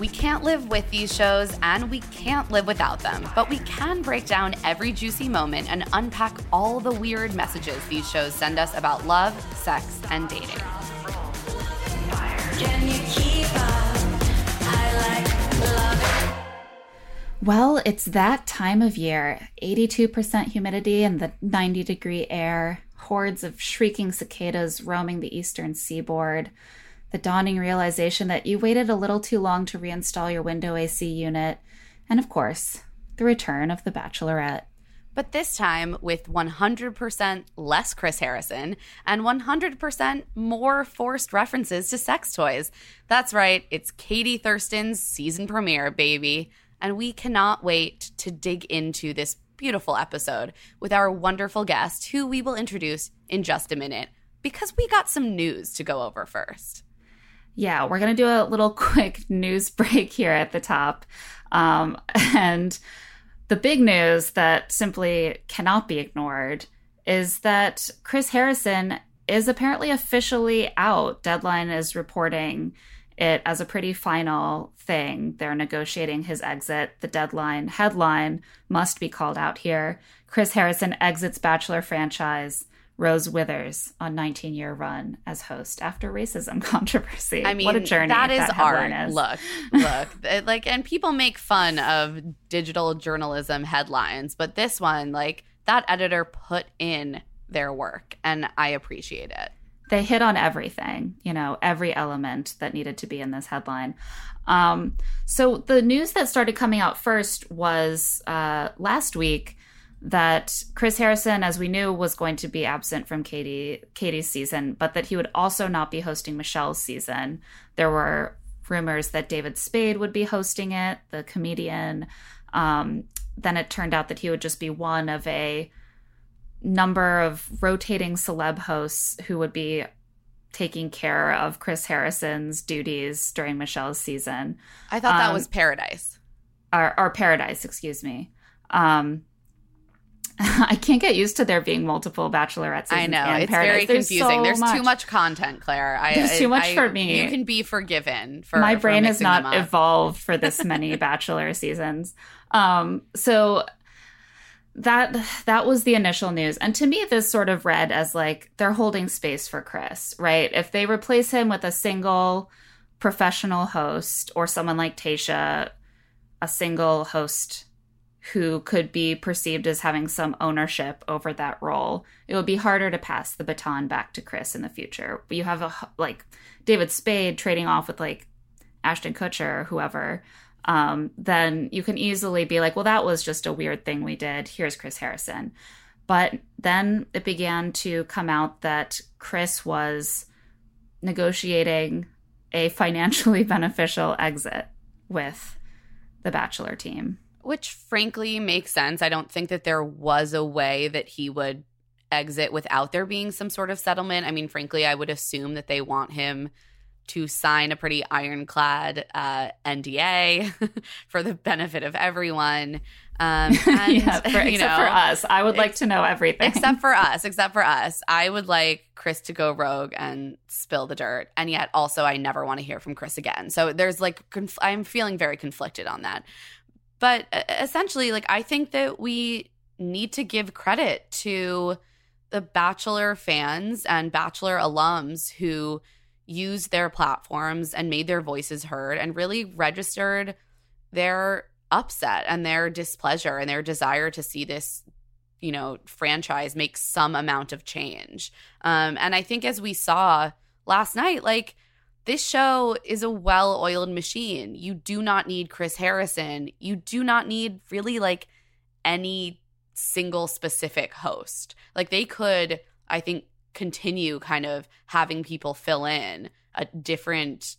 We can't live with these shows and we can't live without them, but we can break down every juicy moment and unpack all the weird messages these shows send us about love, sex, and dating. Can you keep up? I like love it. Well, it's that time of year 82% humidity and the 90 degree air, hordes of shrieking cicadas roaming the eastern seaboard, the dawning realization that you waited a little too long to reinstall your window AC unit, and of course, the return of The Bachelorette. But this time with 100% less Chris Harrison and 100% more forced references to sex toys. That's right, it's Katie Thurston's season premiere, baby. And we cannot wait to dig into this beautiful episode with our wonderful guest, who we will introduce in just a minute, because we got some news to go over first. Yeah, we're going to do a little quick news break here at the top. Um, and the big news that simply cannot be ignored is that Chris Harrison is apparently officially out. Deadline is reporting it as a pretty final thing. They're negotiating his exit. The deadline headline must be called out here. Chris Harrison exits Bachelor franchise. Rose Withers on 19 year run as host after racism controversy. I mean, what a journey that is headline art. is. Look, look, It- like, and people make fun of digital journalism headlines, but this one, like, that editor put in their work, and I appreciate it. they hit on everything, you know, every element that needed to be in this headline. Um, so the news that started coming out first was uh, last week that Chris Harrison, as we knew, was going to be absent from Katie Katie's season, but that he would also not be hosting Michelle's season. There were rumors that David Spade would be hosting it, the comedian. Um, then it turned out that he would just be one of a number of rotating celeb hosts who would be taking care of Chris Harrison's duties during Michelle's season, I thought that Um, was paradise. or, or Paradise, excuse me. Um, I can't get used to there being multiple Bachelorette seasons. I know and it's Paradise. very There's confusing. so There's too much content, Claire. I, There's too much I- for me. You can be forgiven for my for brain is mixing not evolved for this many bachelor seasons um so that that was the initial news and to me this sort of read as like they're holding space for chris right if they replace him with a single professional host or someone like tayshia a single host who could be perceived as having some ownership over that role it would be harder to pass the baton back to chris in the future you have a like david spade trading off with like Ashton Kutcher or whoever, um, then you can easily be like, well, that was just a weird thing we did. Here's Chris Harrison. But then it began to come out that Chris was negotiating a financially beneficial exit with the Bachelor team. Which frankly makes sense. I don't think that there was a way that he would exit without there being some sort of settlement. I mean, frankly, I would assume that they want him to sign a pretty ironclad uh, NDA for the benefit of everyone. Um, and, yeah, for, except know, for us, I would like to know everything. Except for us, except for us, I would like Chris to go rogue and spill the dirt, and yet also I never want to hear from Chris again. So there's like conf- I'm feeling very conflicted on that. But essentially, like I think that we need to give credit to the Bachelor fans and Bachelor alums who used their platforms and made their voices heard and really registered their upset and their displeasure and their desire to see this you know franchise make some amount of change. Um and i think as we saw last night like this show is a well-oiled machine. You do not need chris harrison. You do not need really like any single specific host. Like they could i think continue kind of having people fill in a different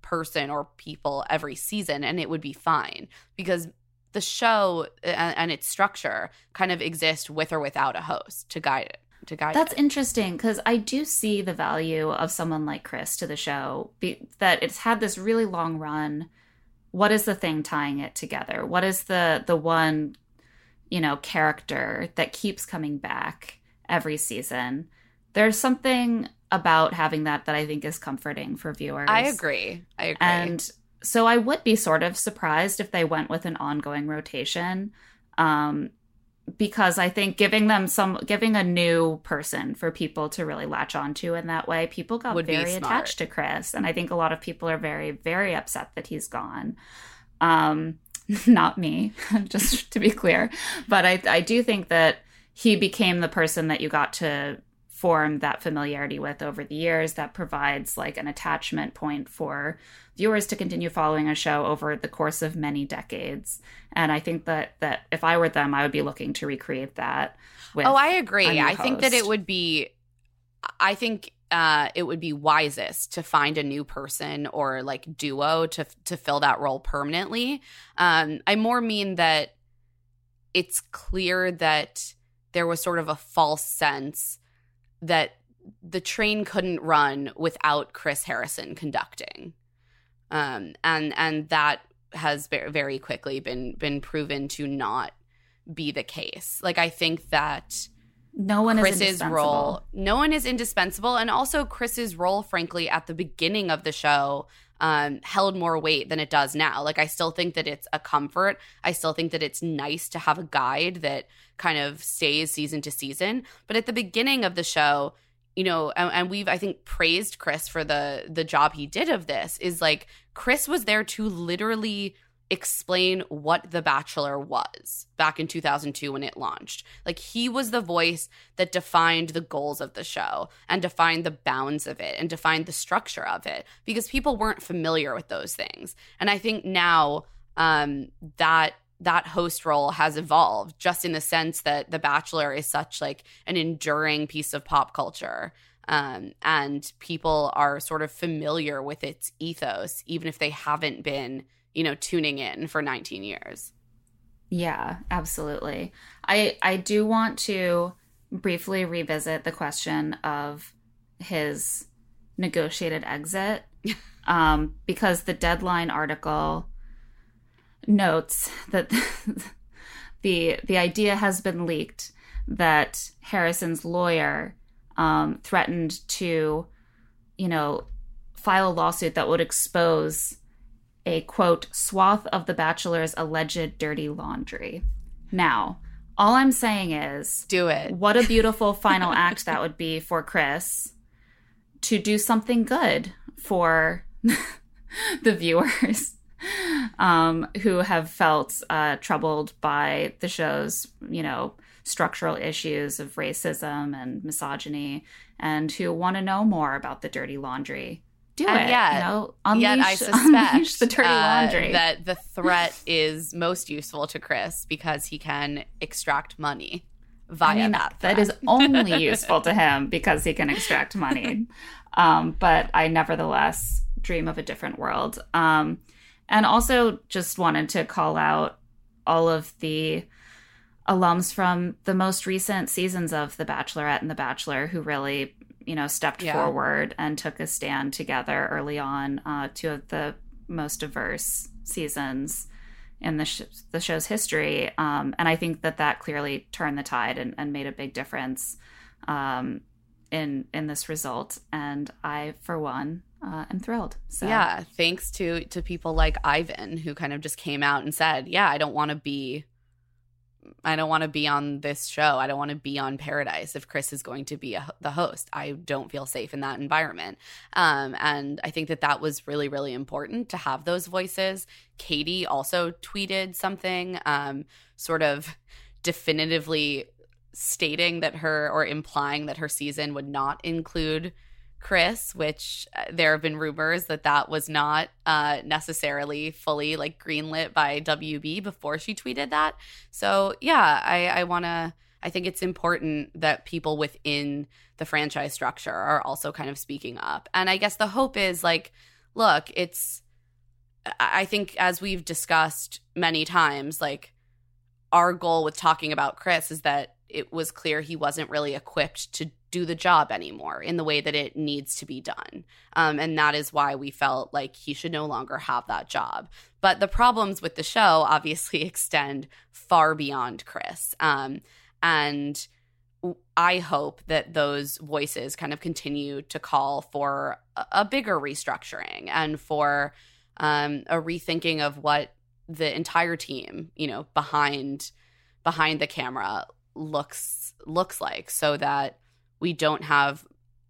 person or people every season and it would be fine because the show and, and its structure kind of exist with or without a host to guide it to guide That's it. interesting because I do see the value of someone like Chris to the show. Be, that it's had this really long run. What is the thing tying it together? What is the the one, you know, character that keeps coming back every season? There's something about having that that I think is comforting for viewers. I agree. I agree. And so I would be sort of surprised if they went with an ongoing rotation. Um, because I think giving them some giving a new person for people to really latch onto in that way, people got very attached to Chris. And I think a lot of people are very, very upset that he's gone. Um, not me, just to be clear. But I, I do think that he became the person that you got to form that familiarity with over the years that provides like an attachment point for viewers to continue following a show over the course of many decades and i think that that if i were them i would be looking to recreate that with oh, i agree. I think that it would be I think uh it would be wisest to find a new person or like duo to to fill that role permanently. Um I more mean that it's clear that there was sort of a false sense that the train couldn't run without Chris Harrison conducting. Um, and and that has very, very quickly been been proven to not be the case. Like I think that no one is Chris's indispensable. role, no one is indispensable, and also Chris's role, frankly, at the beginning of the show, um, held more weight than it does now. Like I still think that it's a comfort. I still think that it's nice to have a guide that kind of stays season to season. But at the beginning of the show, you know, and, and we've I think praised Chris for the the job he did of this. Is like Chris was there to literally explain what The Bachelor was back in 2002 when it launched. Like he was the voice that defined the goals of the show and defined the bounds of it and defined the structure of it because people weren't familiar with those things. And I think now um, that that host role has evolved just in the sense that The Bachelor is such like an enduring piece of pop culture. Um, and people are sort of familiar with its ethos, even if they haven't been you know tuning in for 19 years Yeah, absolutely. I I do want to briefly revisit the question of his negotiated exit um, because the deadline article notes that the the idea has been leaked that Harrison's lawyer um, threatened to, you know, file a lawsuit that would expose a quote swath of the bachelor's alleged dirty laundry. Now, all I'm saying is do it what a beautiful final act that would be for Chris to do something good for the viewers um, who have felt uh, troubled by the show's, you know, structural issues of racism and misogyny and who want to know more about the dirty laundry. Do And it. yet- you know, unleash, Yet I suspect the dirty uh, laundry. that the threat is most useful to Chris because he can extract money via I mean, that. that threat. is only useful to him because he can extract money. Um, but I nevertheless dream of a different world. Um, and also just wanted to call out all of the alums from the most recent seasons of The Bachelorette and The Bachelor who really, you know, stepped Yeah. forward and took a stand together early on. Uh, two of the most diverse seasons in the sh- the show's history, um, and I think that that clearly turned the tide and, and made a big difference um, in in this result. And I, for one, uh, am thrilled. So Yeah, thanks to to people like Ivan who kind of just came out and said, "Yeah, I don't want to be I don't want to be on this show. I don't want to be on Paradise if Chris is going to be a, the host. I don't feel safe in that environment." Um and I think that that was really really important to have those voices. Katie also tweeted something um sort of definitively stating that her or implying that her season would not include Chris, which uh, there have been rumors that that was not uh, necessarily fully like greenlit by WB before she tweeted that. So yeah, I, I want to. I think it's important that people within the franchise structure are also kind of speaking up. And I guess the hope is like, look, it's. I I think as we've discussed many times, like our goal with talking about Chris is that it was clear he wasn't really equipped to do the job anymore in the way that it needs to be done. Um, and that is why we felt like he should no longer have that job. But the problems with the show obviously extend far beyond Chris. Um, and I hope that those voices kind of continue to call for a, bigger restructuring and for um, a rethinking of what the entire team, you know, behind behind the camera looks looks like so that we don't have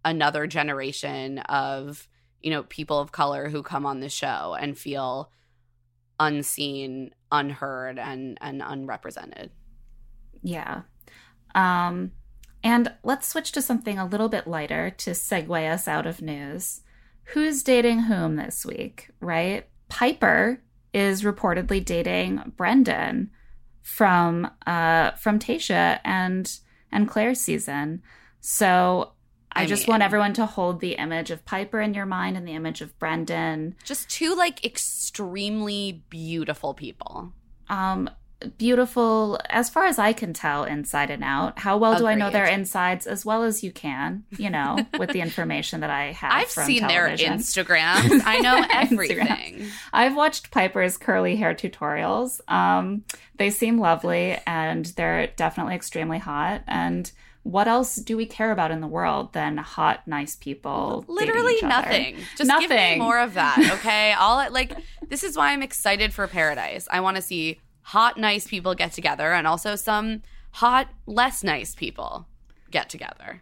another generation of you know people of color who come on the show and feel unseen unheard and and unrepresented Yeah. Um, and let's switch to something a little bit lighter to segue us out of news. Who's dating whom this week, right? Piper is reportedly dating Brendan from uh from Tayshia and and Clare's season. So I, I just mean- want everyone to hold the image of Piper in your mind and the image of Brendan. just two like extremely beautiful people. Um beautiful as far as i can tell inside and out. How well do i know their insides? As well as you can you know with the information that i have i've seen television. their instagrams i know everything. I've watched piper's curly hair tutorials. Um they seem lovely and they're definitely extremely hot. And what else do we care about in the world than hot nice people literally each other? nothing just give me more of that okay all like this is why i'm excited for paradise i want to see hot nice people get together and also some hot less nice people get together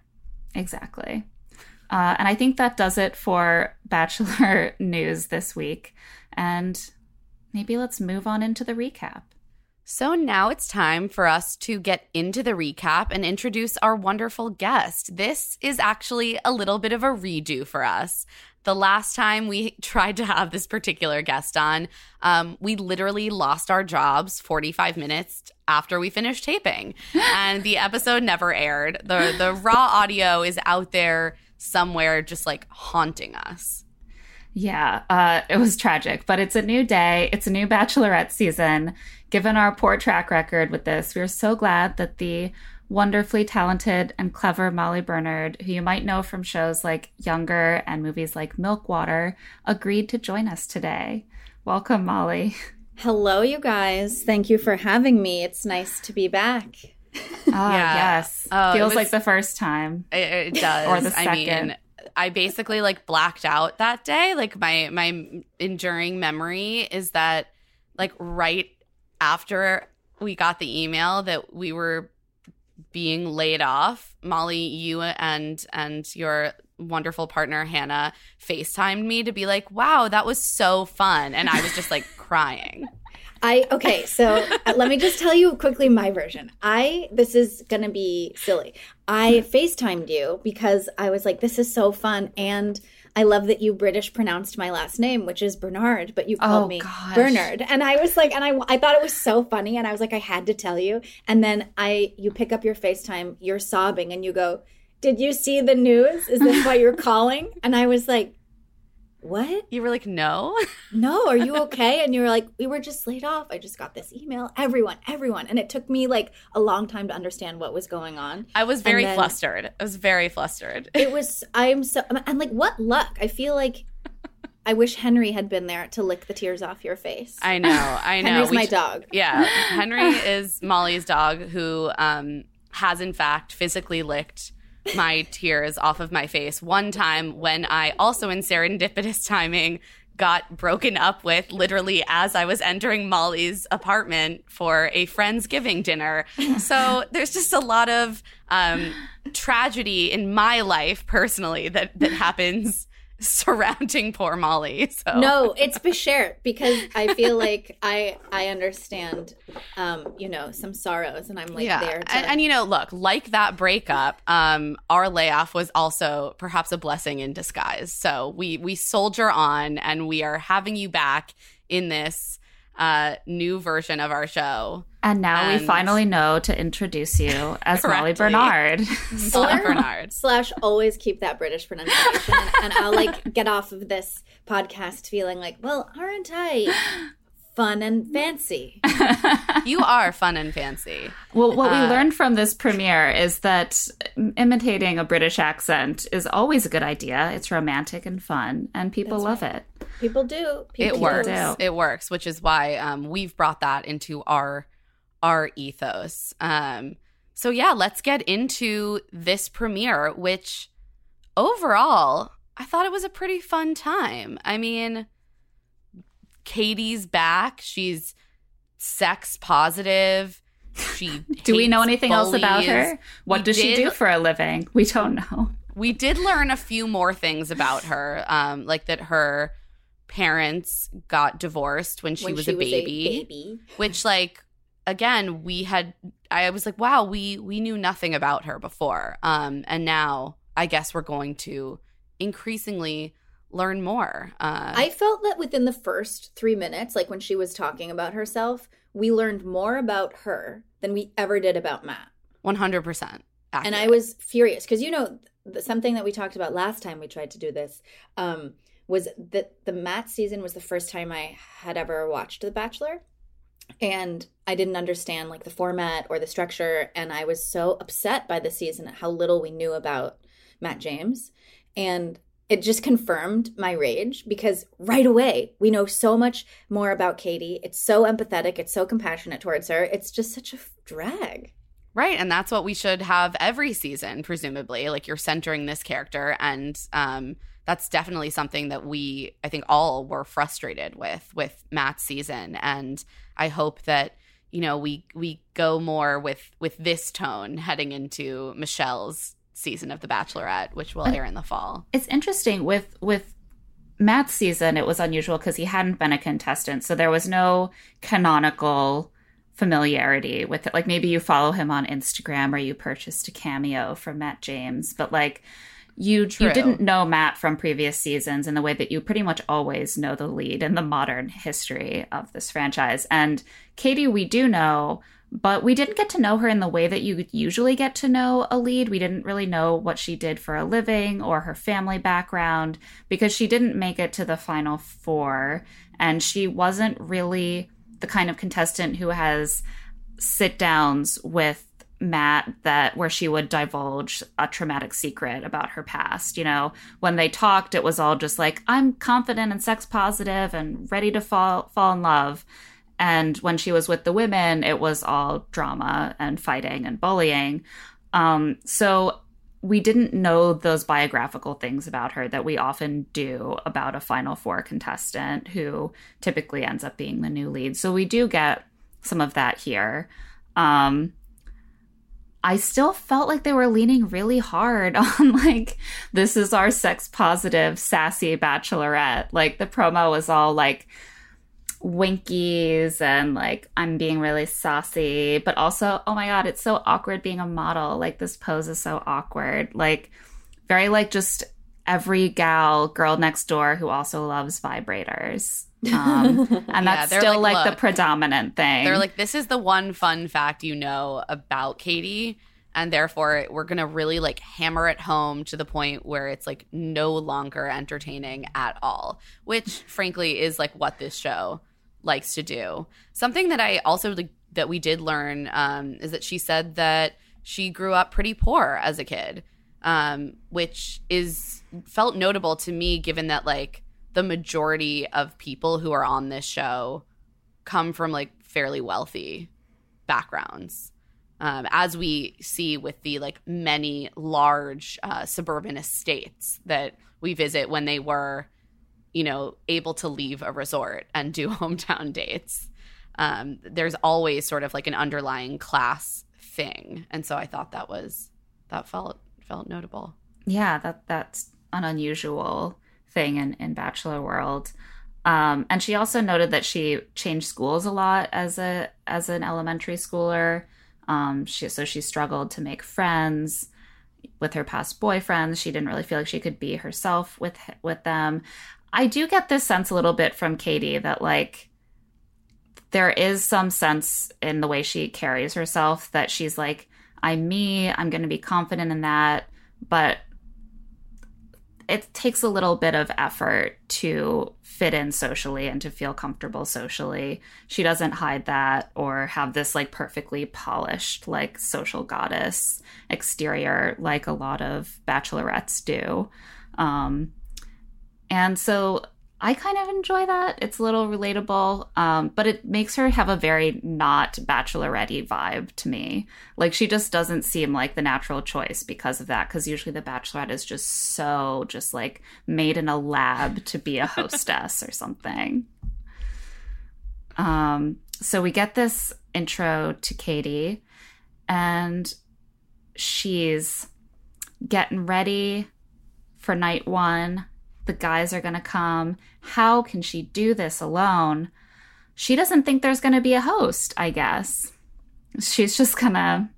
Exactly. Uh, and I think that does it for Bachelor news this week. And maybe let's move on into the recap. So now it's time for us to get into the recap and introduce our wonderful guest. This is actually a little bit of a redo for us. The last time we tried to have this particular guest on, um, we literally lost our jobs 45 minutes after we finished taping, and the episode never aired. the The raw audio is out there somewhere, just like haunting us. Yeah, uh, it was tragic, but it's a new day. It's a new Bachelorette season. Given our poor track record with this, we're so glad that the wonderfully talented and clever Molly Bernard, who you might know from shows like Younger and movies like Milkwater, agreed to join us today. Welcome, Molly. Hello, you guys. Thank you for having me. It's nice to be back. Oh, Yeah. yes. Oh, Feels was- like the first time. It, it does. Or the I mean, second. I basically like blacked out that day. Like my my enduring memory is that like right after we got the email that we were being laid off, Molly, you and and your wonderful partner Hannah FaceTimed me to be like, "Wow, that was so fun," and I was just like crying. I okay, so uh, let me just tell you quickly my version. I this is gonna be silly. I FaceTimed you because I was like, this is so fun, and I love that you British pronounced my last name, which is Bernard, but you oh, called Oh, me gosh. Bernard, and I was like, and I I thought it was so funny, and I was like, I had to tell you, and then I you pick up your FaceTime, you're sobbing, and you go, did you see the news? Is this why you're calling? And I was like. What? You were like, no. No, are you okay? And you were like, we were just laid off. I just got this email. Everyone, everyone. And it took me like a long time to understand what was going on. I was very then- flustered. I was very flustered. It was, I am so, and like, what luck. I feel like I wish Henry had been there to lick the tears off your face. I know. I know. Henry's We my sh- dog. Yeah, Henry is Molly's dog who um, has, in fact, physically licked my tears off of my face one time when I, also in serendipitous timing, got broken up with literally as I was entering Molly's apartment for a Friendsgiving dinner. So there's just a lot of um, tragedy in my life personally that, that happens surrounding poor Molly. So No, it's bashert because I feel like I I understand, um, you know, some sorrows, and I'm like there. To, And, and you know, look, like that breakup, um, our layoff was also perhaps a blessing in disguise. So we we soldier on, and we are having you back in this uh, new version of our show. And now And- we finally know to introduce you as Molly Bernard. Molly Bernard. slash always keep that British pronunciation, and, and I'll like get off of this podcast feeling like, well, aren't I fun and fancy? You are fun and fancy. well, what we Uh, learned from this premiere is that imitating a British accent is always a good idea. It's romantic and fun, and people That's love it. People do. People It works. do. It works, which is why um, we've brought that into our our ethos. Um, so yeah, let's get into this premiere, which overall I thought it was a pretty fun time. I mean, Katie's back. She's sex positive. She Do we know hates anything else about her? What We does she do for a living? We don't know. we did learn a few more things about her um like that her parents got divorced when she, when was, she a, was baby, a baby. which like again we had i was like wow we we knew nothing about her before um and now i guess we're going to increasingly learn more uh I felt that within the first three minutes, like when she was talking about herself, we learned more about her than we ever did about Matt. 100% and I was furious because you know th- something that we talked about last time we tried to do this um, was that the Matt season was the first time I had ever watched The Bachelor, and I didn't understand like the format or the structure, and I was so upset by the season at how little we knew about Matt James, and it just confirmed my rage because right away we know so much more about Katie. It's so empathetic, it's so compassionate towards her. It's just such a drag. Right, and that's what we should have every season, presumably. Like you're centering this character, and um, that's definitely something that we, I think, all were frustrated with with Matt's season. And I hope that you know we we go more with with this tone heading into Michelle's season of The Bachelorette, which will air in the fall. It's interesting with with Matt's season. It was unusual because he hadn't been a contestant, so there was no canonical familiarity with it. Like maybe you follow him on Instagram or you purchased a cameo from Matt James, but like you True. you didn't know Matt from previous seasons in the way that you pretty much always know the lead in the modern history of this franchise. And Katie, we do know, but we didn't get to know her in the way that you usually get to know a lead. We didn't really know what she did for a living or her family background because she didn't make it to the final four and she wasn't really the kind of contestant who has sit downs with Matt that where she would divulge a traumatic secret about her past. You know, when they talked, it was all just like, I'm confident and sex positive and ready to fall fall in love. And when she was with the women, it was all drama and fighting and bullying. Um, so we didn't know those biographical things about her that we often do about a Final Four contestant who typically ends up being the new lead. So we do get some of that here. Um, I still felt like they were leaning really hard on like this is our sex positive sassy bachelorette. Like the promo was all like winkies and like I'm being really saucy, but also oh my god, it's so awkward being a model. Like this pose is so awkward. Like very like just every gal girl next door who also loves vibrators. Um, and that's they're still like, like, the predominant thing. They're like, this is the one fun fact you know about Katie. and therefore we're going to really like hammer it home to the point where it's like no longer entertaining at all, which frankly is like what this show likes to do. Something that I also that we did learn um, is that she said that she grew up pretty poor as a kid, um, which is felt notable to me given that like the majority of people who are on this show come from like fairly wealthy backgrounds. Um, as we see with the like many large uh, suburban estates that we visit when they were, you know, able to leave a resort and do hometown dates. Um, there's always sort of like an underlying class thing, and so I thought that was that felt felt notable. Yeah, that that's an unusual thing in in bachelor world. Um, and she also noted that she changed schools a lot as a as an elementary schooler. Um, she so she struggled to make friends with her past boyfriends. She didn't really feel like she could be herself with with them. I do get this sense a little bit from Katie that like there is some sense in the way she carries herself that she's like I'm me, I'm going to be confident in that, but it takes a little bit of effort to fit in socially and to feel comfortable socially. She doesn't hide that or have this like perfectly polished, like social goddess exterior like a lot of bachelorettes do. Um, and so I kind of enjoy that. It's a little relatable, um, but it makes her have a very not bachelorette vibe to me. Like she just doesn't seem like the natural choice because of that. Because usually the bachelorette is just so just like made in a lab to be a hostess or something. Um, so we get this intro to Katie, and she's getting ready for night one the guys are going to come. How can she do this alone? She doesn't think there's going to be a host, I guess. She's just going to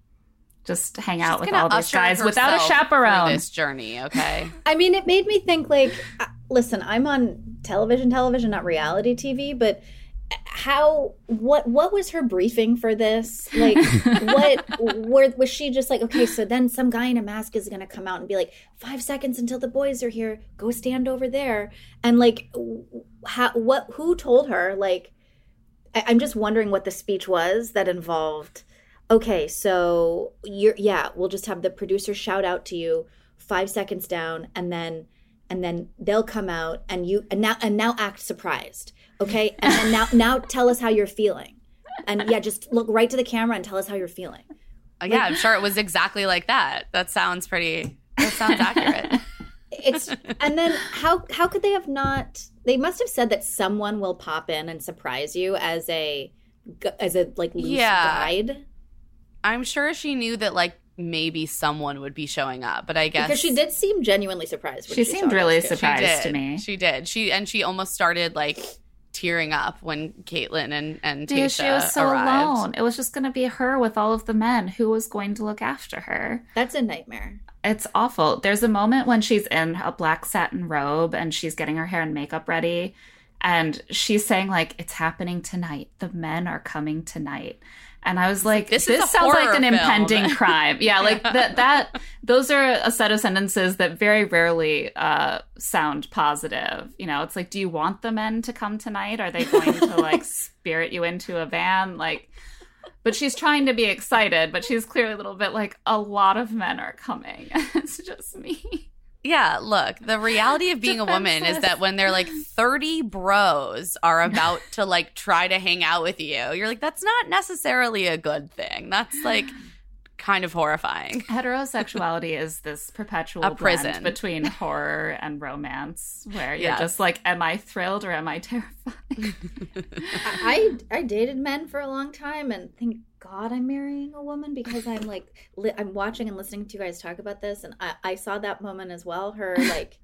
just hang out with all these guys without a chaperone. This journey, okay? I mean, it made me think like, uh, listen, I'm on television, television, not reality TV, but how what what was her briefing for this? Like what where, was she just like okay so then some guy in a mask is going to come out and be like five seconds until the boys are here go stand over there. And like how what who told her? Like I, i'm just wondering what the speech was that involved okay so you're yeah we'll just have the producer shout out to you five seconds down and then and then they'll come out and you and now and now act surprised okay and then now now tell us how you're feeling and yeah just look right to the camera and tell us how you're feeling uh, yeah i'm sure it was exactly like that that sounds pretty that sounds accurate it's and then how how could they have not they must have said that someone will pop in and surprise you as a as a like loose yeah. guide i'm sure she knew that like maybe someone would be showing up. But I guess because she did seem genuinely surprised. she, she seemed really surprised to me. She did. She and she almost started like tearing up when Kaitlyn and and Tayshia Dude, she was so arrived. alone. It was just going to be her with all of the men. Who was going to look after her? That's a nightmare. It's awful. There's a moment when she's in a black satin robe and she's getting her hair and makeup ready, and she's saying like, "It's happening tonight. The men are coming tonight." And I was like, this, this sounds like an film. impending crime. Yeah, like that that those are a set of sentences that very rarely uh, sound positive. You know, it's like, do you want the men to come tonight? Are they going to like spirit you into a van? Like but she's trying to be excited, but she's clearly a little bit like a lot of men are coming. it's just me. Yeah, look, the reality of being a woman is that when they're like 30 bros are about to like try to hang out with you, you're like, that's not necessarily a good thing. That's like kind of horrifying. Heterosexuality is this perpetual a prison between horror and romance, where you're yes. just like, "Am I thrilled or am I terrified?" I I dated men for a long time, and thank God I'm marrying a woman because I'm like li- I'm watching and listening to you guys talk about this, and I I saw that moment as well. Her like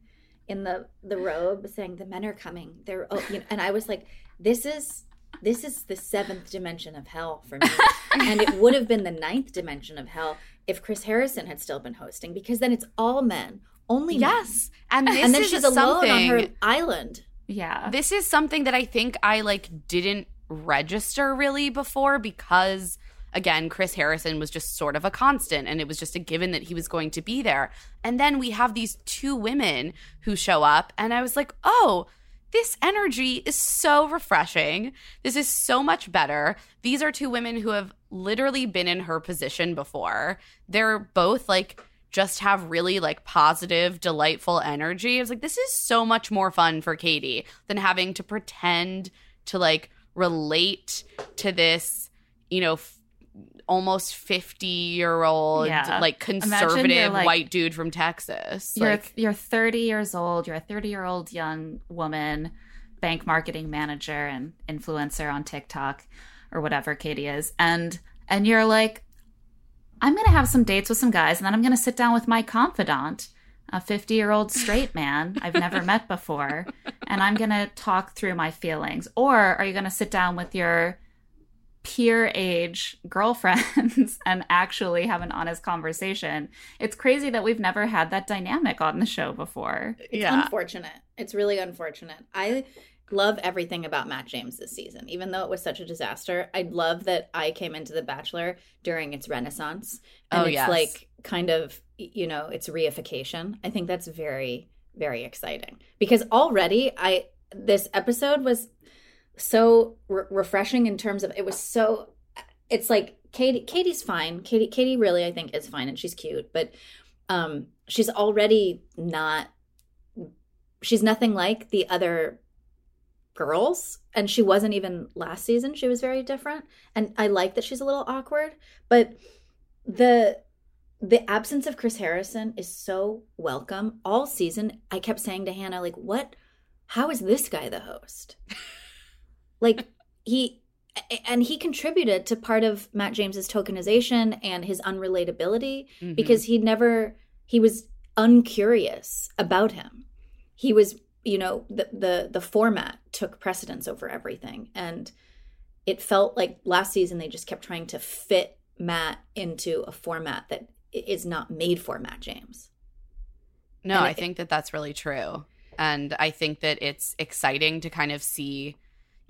in the the robe saying, "The men are coming." They're oh, you know, and I was like, "This is." this is the seventh dimension of hell for me. and it would have been the ninth dimension of hell if Chris Harrison had still been hosting, because then it's all men, only yes. Men. And and then she's alone on her island. Yeah, this is something that I think I like didn't register really before because again, Chris Harrison was just sort of a constant and it was just a given that he was going to be there. And then we have these two women who show up, and I was like, oh, this energy is so refreshing. This is so much better. These are two women who have literally been in her position before. They're both like, just have really like positive, delightful energy. I was like, this is so much more fun for Katie than having to pretend to like relate to this, you know, almost 50 year old, Yeah. like conservative like- white dude from Texas. You're like, you're 30 years old. You're a 30 year old young woman, bank marketing manager and influencer on TikTok or whatever Katie is, and and you're like, I'm gonna have some dates with some guys, and then I'm gonna sit down with my confidant, a 50 year old straight man I've never met before, and I'm gonna talk through my feelings. Or are you gonna sit down with your peer age girlfriends and actually have an honest conversation. It's crazy that we've never had that dynamic on the show before. It's Yeah. unfortunate. It's really unfortunate. I love everything about Matt James this season, even though it was such a disaster. I love that I came into The Bachelor during its renaissance. And Oh, it's yes. like kind of, you know, its reification. I think that's very, very exciting because already I, this episode was so re- refreshing in terms of it was so, it's like Katie, Katie's fine. Katie, Katie really, I think, is fine and she's cute, but um, she's already not she's nothing like the other girls. And she wasn't even last season. She was very different. And i like that she's a little awkward but the the absence of chris harrison is so welcome. All season i kept saying to hannah like what how is this guy the host like he and he contributed to part of matt james's tokenization and his unrelatability mhm. because he never he was uncurious about him he was you know the the the format took precedence over everything and it felt like last season they just kept trying to fit matt into a format that is not made for matt james No, I think that that's really true. And I think that it's exciting to kind of see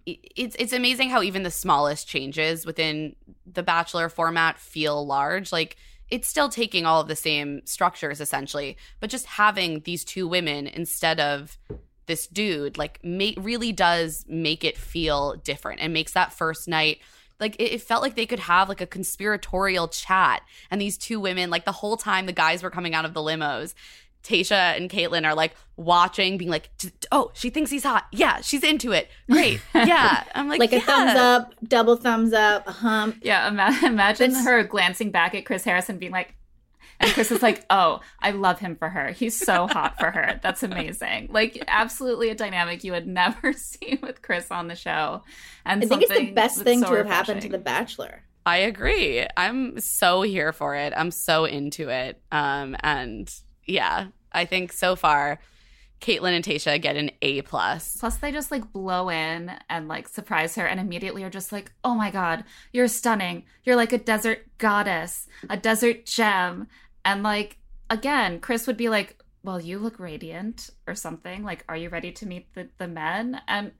it's it's amazing how even the smallest changes within the bachelor format feel large. Like it's still taking all of the same structures essentially, but just having these two women instead of this dude like ma- really does make it feel different and makes that first night like it, it felt like they could have like a conspiratorial chat and these two women like the whole time the guys were coming out of the limos Tayshia and Kaitlyn are like watching, being like, "Oh, she thinks he's hot. Yeah, she's into it. Great. Yeah." I'm like, like a thumbs up double thumbs up a hump Yeah, ima- imagine That's- her glancing back at Chris Harrison being like, and Chris is like, oh, I love him for her. He's so hot for her. That's amazing. Like, absolutely a dynamic you would never see with Chris on the show. And i think it's the best thing so to have happened to the bachelor I agree. I'm so here for it. I'm so into it. Um, and yeah, I think so far, Kaitlyn and Tayshia get an A plus. Plus, they just like blow in and like surprise her, and immediately are just like, "Oh my god, you're stunning! You're like a desert goddess, a desert gem." And like again, Chris would be like, "Well, you look radiant," or something. Like, "Are you ready to meet the the men?" And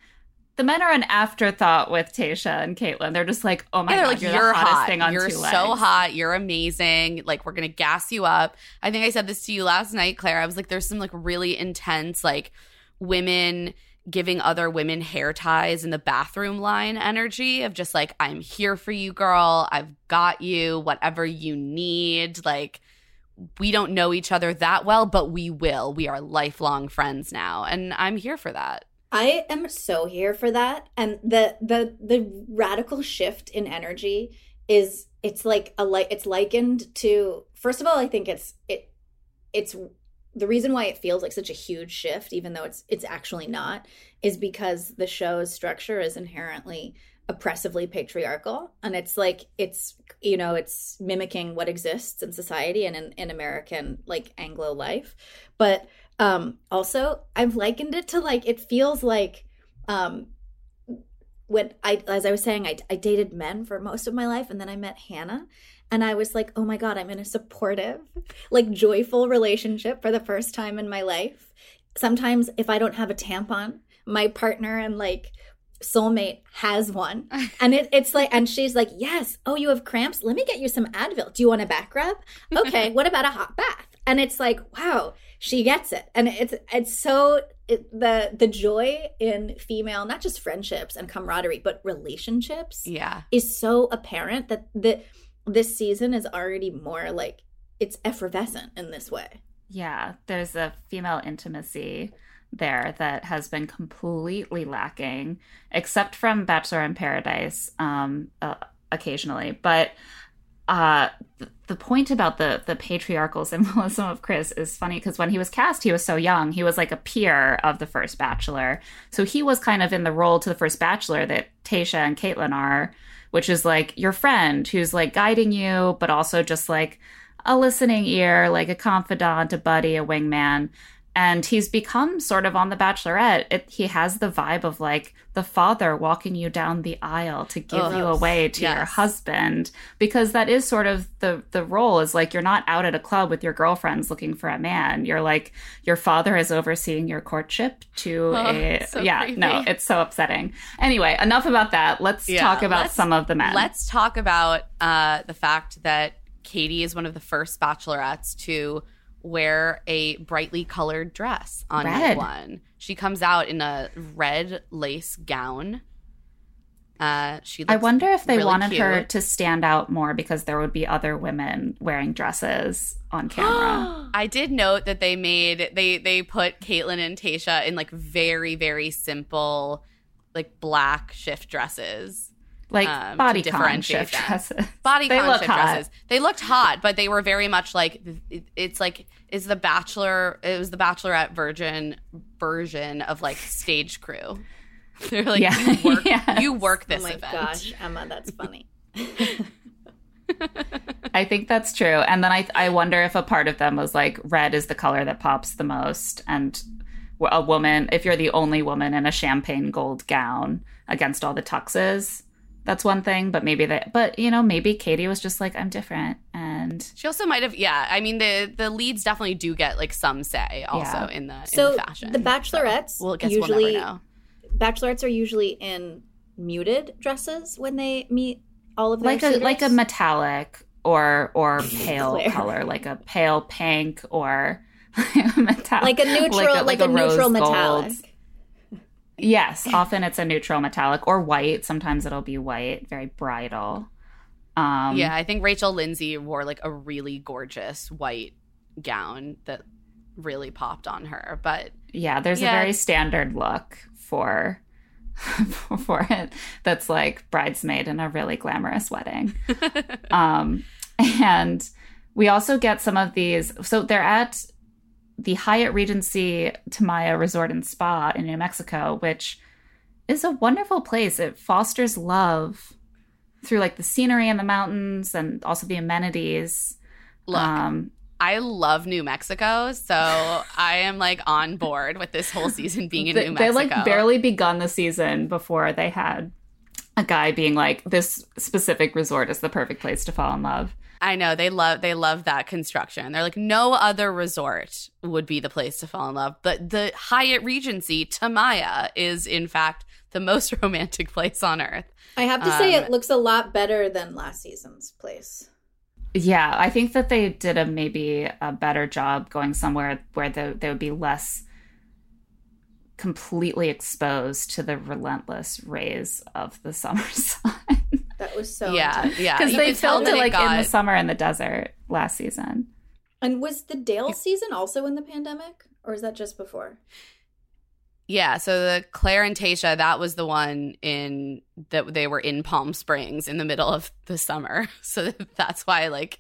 the men are an afterthought with Tayshia and Kaitlyn. They're just like, "Oh my Yeah, they're god, like you're, you're, the hottest hot. thing on you're so legs." hot. You're amazing. Like we're gonna gas you up. I think I said this to you last night, Claire. I was like, there's some like really intense like women giving other women hair ties in the bathroom line energy of just like I'm here for you, girl. I've got you. Whatever you need. Like we don't know each other that well, but we will. We are lifelong friends now, and I'm here for that. I am so here for that. And the the the radical shift in energy is it's like a like it's likened to first of all, I think it's it it's the reason why it feels like such a huge shift, even though it's it's actually not, is because the show's structure is inherently oppressively patriarchal and it's like it's you know it's mimicking what exists in society and in, in american like anglo life but um also i've likened it to like it feels like um when i as i was saying I, I dated men for most of my life and then i met hannah and i was like oh my god i'm in a supportive like joyful relationship for the first time in my life sometimes if i don't have a tampon my partner and like soulmate has one. And it, it's like, and she's like, yes. Oh, you have cramps? Let me get you some Advil. Do you want a back rub? Okay. what about a hot bath? And it's like, wow, she gets it. And it's, it's so, it, the, the joy in female, not just friendships and camaraderie, but relationships Yeah. is so apparent that the, this season is already more like, it's effervescent in this way. Yeah, there's a female intimacy there that has been completely lacking, except from Bachelor in Paradise um, uh, occasionally. But uh, the point about the the patriarchal symbolism of Chris is funny because when he was cast, he was so young. He was like a peer of the first Bachelor, so he was kind of in the role to the first Bachelor that Tayshia and Kaitlyn are, which is like your friend who's like guiding you, but also just like a listening ear, like a confidant, a buddy, a wingman. And he's become sort of on The Bachelorette. It, he has the vibe of like the father walking you down the aisle to give Ugh. you away to your husband, because that is sort of the the role. Is like you're not out at a club with your girlfriends looking for a man. You're like your father is overseeing your courtship to Oh, a so yeah. creepy. No, it's so upsetting. Anyway, enough about that. Let's Yeah, talk about let's- some of the men. Let's talk about uh, the fact that Katie is one of the first bachelorettes to wear a brightly colored dress on night one. She comes out in a red lace gown. Uh, she looks I wonder if they really wanted her to stand out more because there would be other women wearing dresses on camera. I did note that they made they they put Kaitlyn and Tayshia in like very very simple like black shift dresses. Like um, body con differentiate shift them. dresses. body They con look shift hot. dresses. They looked hot, but they were very much like it's like is the bachelor it was the bachelorette virgin version of like stage crew. They're like Yeah. you work Yes. you work this oh my event. gosh, Emma, that's funny. I think that's true. And then I I wonder if a part of them was like red is the color that pops the most and a woman if you're the only woman in a champagne gold gown against all the tuxes that's one thing but maybe that but you know maybe Katie was just like I'm different and She also might have yeah, I mean the the leads definitely do get like some say also Yeah. in the in So the fashion. the bachelorettes well, usually we'll bachelorettes are usually in muted dresses when they meet all of their like a like a metallic or or pale color like a pale pink or metallic like a neutral like, a, neutral rose metallic. gold. Yes, often it's a neutral metallic or white. Sometimes it'll be white, very bridal. Um, yeah, I think Rachel Lindsay wore like a really gorgeous white gown that really popped on her. But yeah. There's Yeah. a very standard look for for it that's like bridesmaid in a really glamorous wedding. um, and we also get some of these. So they're at the Hyatt Regency Tamaya Resort and Spa in New Mexico, which is a wonderful place. It fosters love through like the scenery and the mountains and also the amenities. look, Um, I love New Mexico, so I am like on board with this whole season being in they, New Mexico. they like barely begun the season before they had a guy being like, "This specific resort is the perfect place to fall in love." I know they love they love that construction. They're like no other resort would be the place to fall in love, but the Hyatt Regency Tamaya is in fact the most romantic place on earth. I have to say, Um, it looks a lot better than last season's place. Yeah, I think that they did a maybe a better job going somewhere where the, they would be less completely exposed to the relentless rays of the summer sun. That was so yeah, intense. yeah. Because they could tell filmed that it like in the summer in the desert last season. And was the Dale season also in the pandemic, or is that just before? Yeah, so the Clare and Tayshia, that was the one in that they were in Palm Springs in the middle of the summer. So that's why like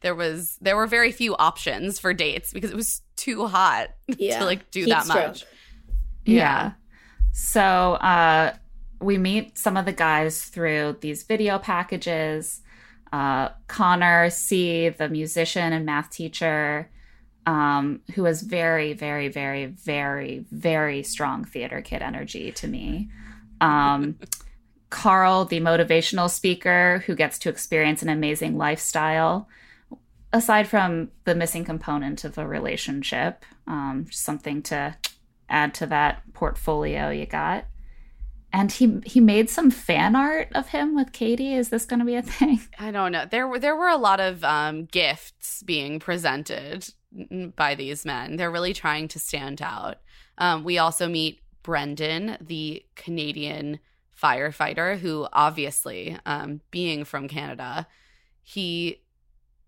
there was there were very few options for dates because it was too hot Yeah, to like do Heat that stroke. much. Yeah. Yeah. So uh, we meet some of the guys through these video packages. Uh, Connor, C, the musician and math teacher, um, who has very, very, very, very, very strong theater kid energy to me. Um, Carl, the motivational speaker who gets to experience an amazing lifestyle. Aside from the missing component of a relationship, um, something to add to that portfolio you got. And he he made some fan art of him with Katie. Is this going to be a thing? I don't know. There were there were a lot of um, gifts being presented by these men. They're really trying to stand out. Um, we also meet Brendan, the Canadian firefighter, who obviously, um, being from Canada, he,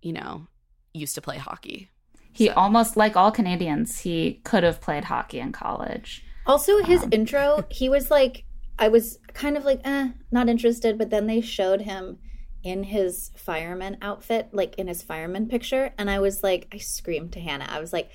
you know, used to play hockey. He So- almost like all Canadians, he could have played hockey in college. Also, his intro, he was like, I was kind of like, eh, not interested. But then they showed him in his fireman outfit, like in his fireman picture. And I was like, I screamed to Hannah. I was like,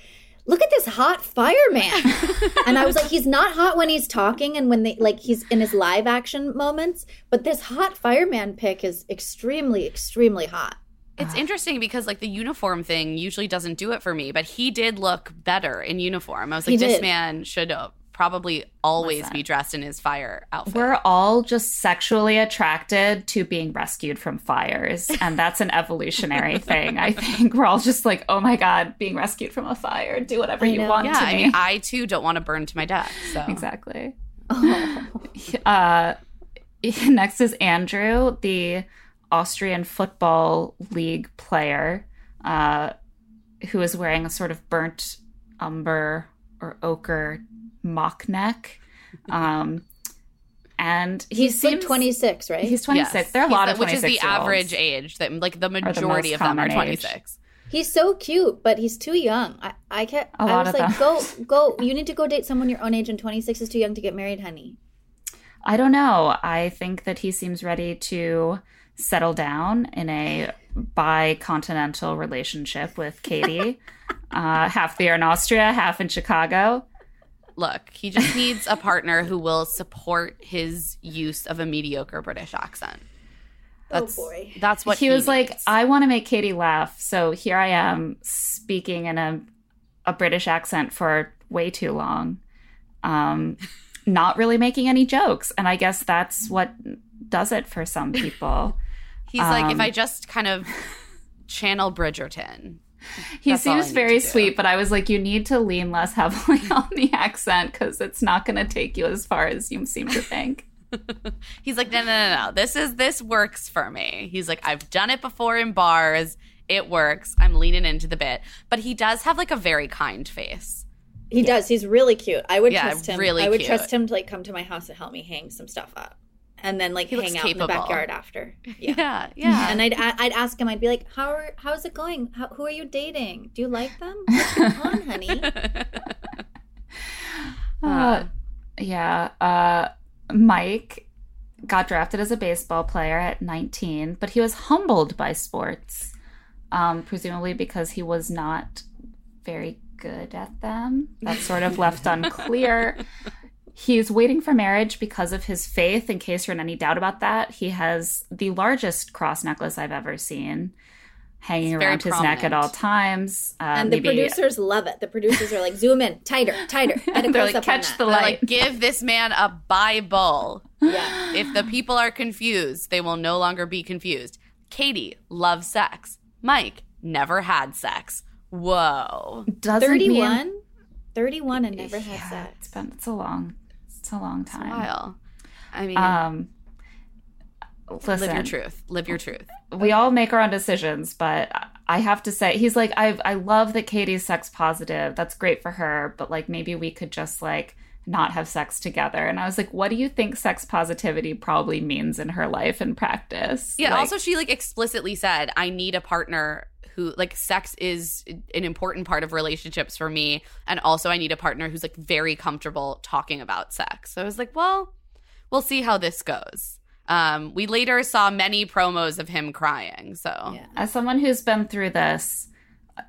look at this hot fireman. and I was like, he's not hot when he's talking and when they, like, he's in his live action moments. But this hot fireman pick is extremely, extremely hot. It's interesting because like the uniform thing usually doesn't do it for me, but he did look better in uniform. I was He like, this did. man should uh, probably always Listen. be dressed in his fire outfit. We're all just sexually attracted to being rescued from fires, and that's an evolutionary thing. I think we're all just like, oh my god, being rescued from a fire. Do whatever you want yeah, to I me. mean, I too don't want to burn to my death. So exactly. Oh. Uh, next is Andrew, the Austrian Football League player, uh, who is wearing a sort of burnt umber or ochre mock neck. Um, and he He's like seems 26, right? He's 26. Yes. there are a He's lot the- of which is the 26-year-olds. average age that like the the majority most of them are common age. 26. He's so cute, but he's too young. I, I can't. A I lot was of like, them. go, go. You need to go date someone your own age, and 26 is too young to get married, honey. I don't know. I think that he seems ready to settle down in a bi-continental relationship with Katie. uh, half there in Austria, half in Chicago. Look, he just needs a partner who will support his use of a mediocre British accent. That's, oh boy. That's what he, was like. I want to make Katie laugh, so here I am speaking in a a British accent for way too long, um, not really making any jokes, and I guess that's what does it for some people. He's like, if um, I just kind of channel Bridgerton. He That's all I seems very sweet, but I was like, you need to lean less heavily on the accent because it's not going to take you as far as you seem to think. He's like, no, no, no, no. This is this works for me. He's like, I've done it before in bars. It works. I'm leaning into the bit. But he does have like a very kind face. He does. He's really cute. I would Yeah, trust him. really I would cute. trust him to like come to my house and help me hang some stuff up, and then like He hang out in the backyard after. Yeah. Yeah, yeah. And I'd I'd ask him. I'd be like, "How are how's it going? How, who are you dating? Do you like them? What's going on, honey?" Uh, yeah. Uh, Mike got drafted as a baseball player at 19, but he was humbled by sports, um, presumably because he was not very good at them. That's sort of left unclear. He's waiting for marriage because of his faith. In case you're in any doubt about that, he has the largest cross necklace I've ever seen hanging It's around his neck at all times. Uh, and the maybe- producers love it. The producers are like, "Zoom in, tighter, tighter." Get a They're like, catch the light. like, give this man a Bible. Yeah. If the people are confused, they will no longer be confused. Katie loves sex. Mike never had sex. Whoa. doesn't mean- 31? 31 and never had Yeah, sex. It's been it's a long it's a long It's a time. while. I mean, Um listen, live your truth. Live your truth. we all make our own decisions, but I have to say he's like I I love that Katie's sex positive. That's great for her, but like maybe we could just like not have sex together. And I was like, what do you think sex positivity probably means in her life and practice? Yeah. Like, also, she like explicitly said, "I need a partner who like sex is an important part of relationships for me, and also I need a partner who's like very comfortable talking about sex." So I was like, "Well, we'll see how this goes." Um, we later saw many promos of him crying. So Yeah. as someone who's been through this,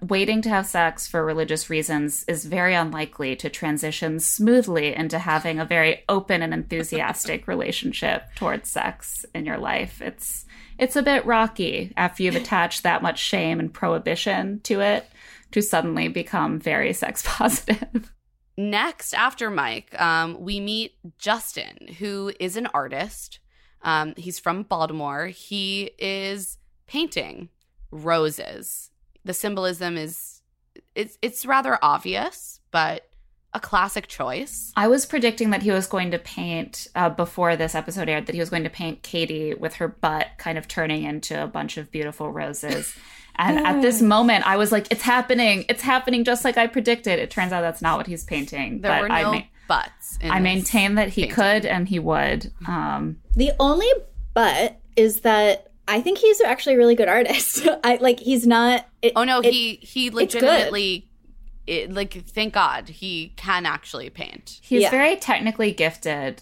waiting to have sex for religious reasons is very unlikely to transition smoothly into having a very open and enthusiastic relationship towards sex in your life. It's it's a bit rocky after you've attached that much shame and prohibition to it to suddenly become very sex positive. Next, after Mike, um, we meet Justin, who is an artist. Um, he's from Baltimore. He is painting roses. The symbolism is it's it's rather obvious, but a classic choice. I was predicting that he was going to paint uh, before this episode aired that he was going to paint Katie with her butt kind of turning into a bunch of beautiful roses. And at this moment, I was like, "It's happening! It's happening!" Just like I predicted. It turns out that's not what he's painting. There but were no I, ma- butts. in I this maintain that he painting. could and he would. Um, The only but is that I think he's actually a really good artist. I like he's not. It, Oh no, it- he he good. legitimately, it, like thank God he can actually paint. He's Yeah. very technically gifted.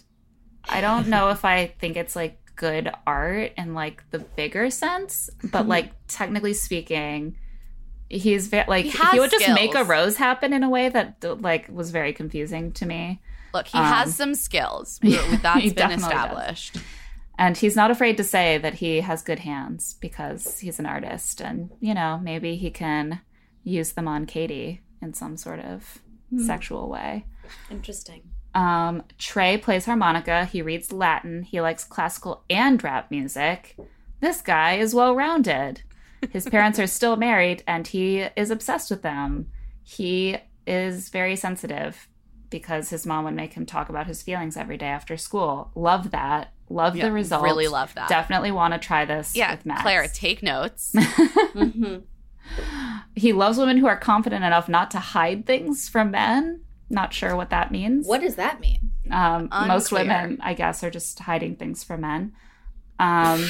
I don't know if I think it's like good art in like the bigger sense, but like technically speaking, he's very like He he, has would just make a rose happen in a way that like was very confusing to me. Look, he Um, has some skills. yeah, That's he been definitely does. established. And he's not afraid to say that he has good hands because he's an artist and you know, maybe he can use them on Katie in some sort of sexual way. interesting. Um, Trey plays harmonica. He reads Latin. He likes classical and rap music. This guy is well rounded. His parents are still married and he is obsessed with them. He is very sensitive because his mom would make him talk about his feelings every day after school. Love that. Love Yeah, the results. really love that. Definitely want to try this Yeah, with Max. Claire, take notes. hmm he loves women who are confident enough not to hide things from men. Not sure what that means. What does that mean? Um, most women, I guess, are just hiding things from men. Um,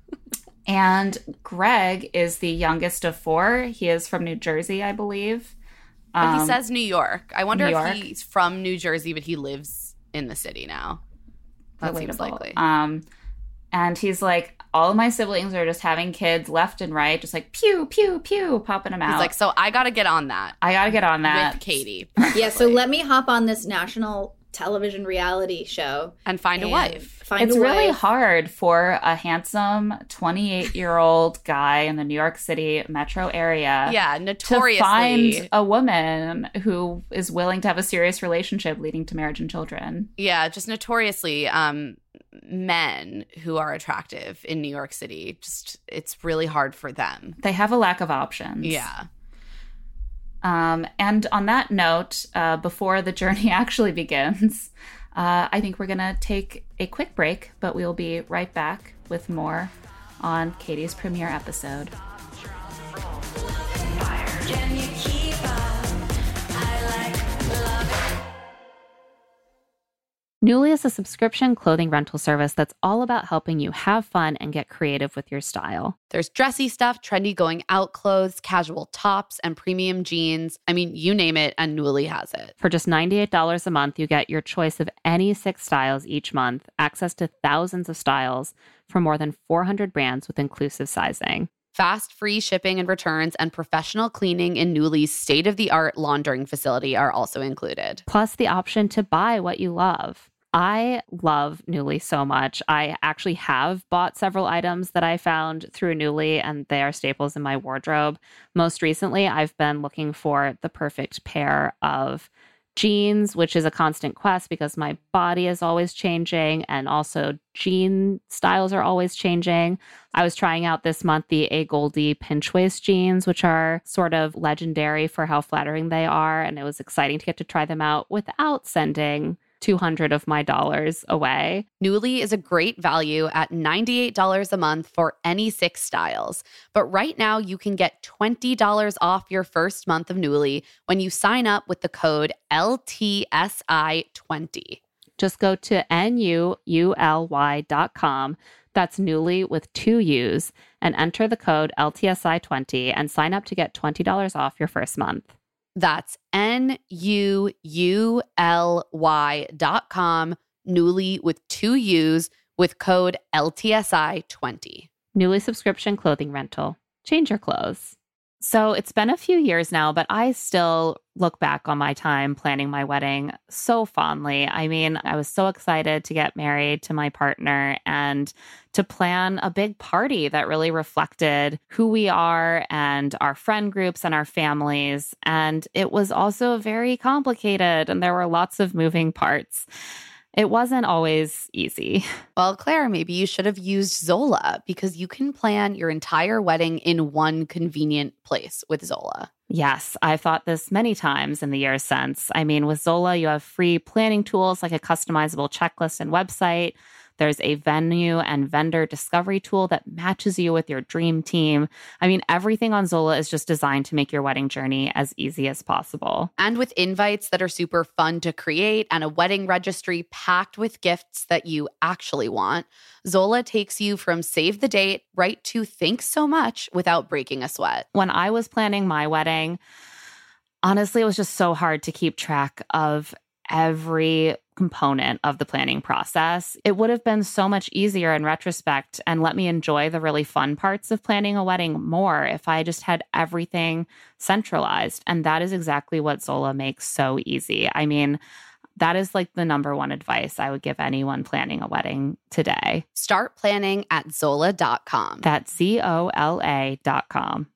and Greg is the youngest of four. He is from New Jersey, I believe. But he Um, says New York. I wonder if he's from New Jersey, but he lives in the city now. That seems likely. Um, and he's like, all of my siblings are just having kids left and right, just like pew pew pew, popping them out. He's like, so I got to get on that I gotta get on that. with Katie Yeah, so let me hop on this national television reality show. and find a wife. Find it's a really wife. hard for a handsome 28 year old guy in the New York City metro area Yeah, notoriously. to notoriously. find a woman who is willing to have a serious relationship leading to marriage and children. yeah, just notoriously, um, men who are attractive in New York City, just it's really hard for them. They have a lack of options. Yeah. Um, and on that note, uh, before the journey actually begins, uh, I think we're going to take a quick break, but we'll be right back with more on Katie's premiere episode. Nuuly is a subscription clothing rental service that's all about helping you have fun and get creative with your style. There's dressy stuff, trendy going out clothes, casual tops, and premium jeans. I mean, you name it, and Nuuly has it. For just $98 a month, you get your choice of any six styles each month, access to thousands of styles from more than 400 brands with inclusive sizing. Fast, free shipping and returns, and professional cleaning in Nuuly's state of the art laundering facility are also included. Plus, the option to buy what you love. I love Nuuly so much. I actually have bought several items that I found through Nuuly, and they are staples in my wardrobe. Most recently, I've been looking for the perfect pair of jeans, which is a constant quest because my body is always changing, and also jean styles are always changing. I was trying out this month the AGOLDE pinch waist jeans, which are sort of legendary for how flattering they are. And it was exciting to get to try them out without sending 200 of my dollars away. Nuuly is a great value at $98 a month for any six styles. But right now, you can get $20 off your first month of Nuuly when you sign up with the code LTSI20. Just go to N-U-U-L-Y dot com. That's Nuuly with two U's and enter the code LTSI20 and sign up to get $20 off your first month. That's N U U L Y dot com, Nuuly with two U's with code LTSI20. Nuuly subscription clothing rental. Change your clothes. So it's been a few years now, but I still look back on my time planning my wedding so fondly. I mean, I was so excited to get married to my partner and to plan a big party that really reflected who we are and our friend groups and our families. And it was also very complicated, and there were lots of moving parts. It wasn't always easy. Well, Claire, maybe you should have used Zola because you can plan your entire wedding in one convenient place with Zola. Yes, I've thought this many times in the years since. I mean, with Zola, you have free planning tools like a customizable checklist and website. There's a venue and vendor discovery tool that matches you with your dream team. I mean, everything on Zola is just designed to make your wedding journey as easy as possible. And with invites that are super fun to create and a wedding registry packed with gifts that you actually want, Zola takes you from save the date right to think so much without breaking a sweat. When I was planning my wedding, honestly, it was just so hard to keep track of every component of the planning process. It would have been so much easier in retrospect and let me enjoy the really fun parts of planning a wedding more if I just had everything centralized. And that is exactly what Zola makes so easy. I mean, that is like the number one advice I would give anyone planning a wedding today. Start planning at Zola.com. That's Z O L A.com.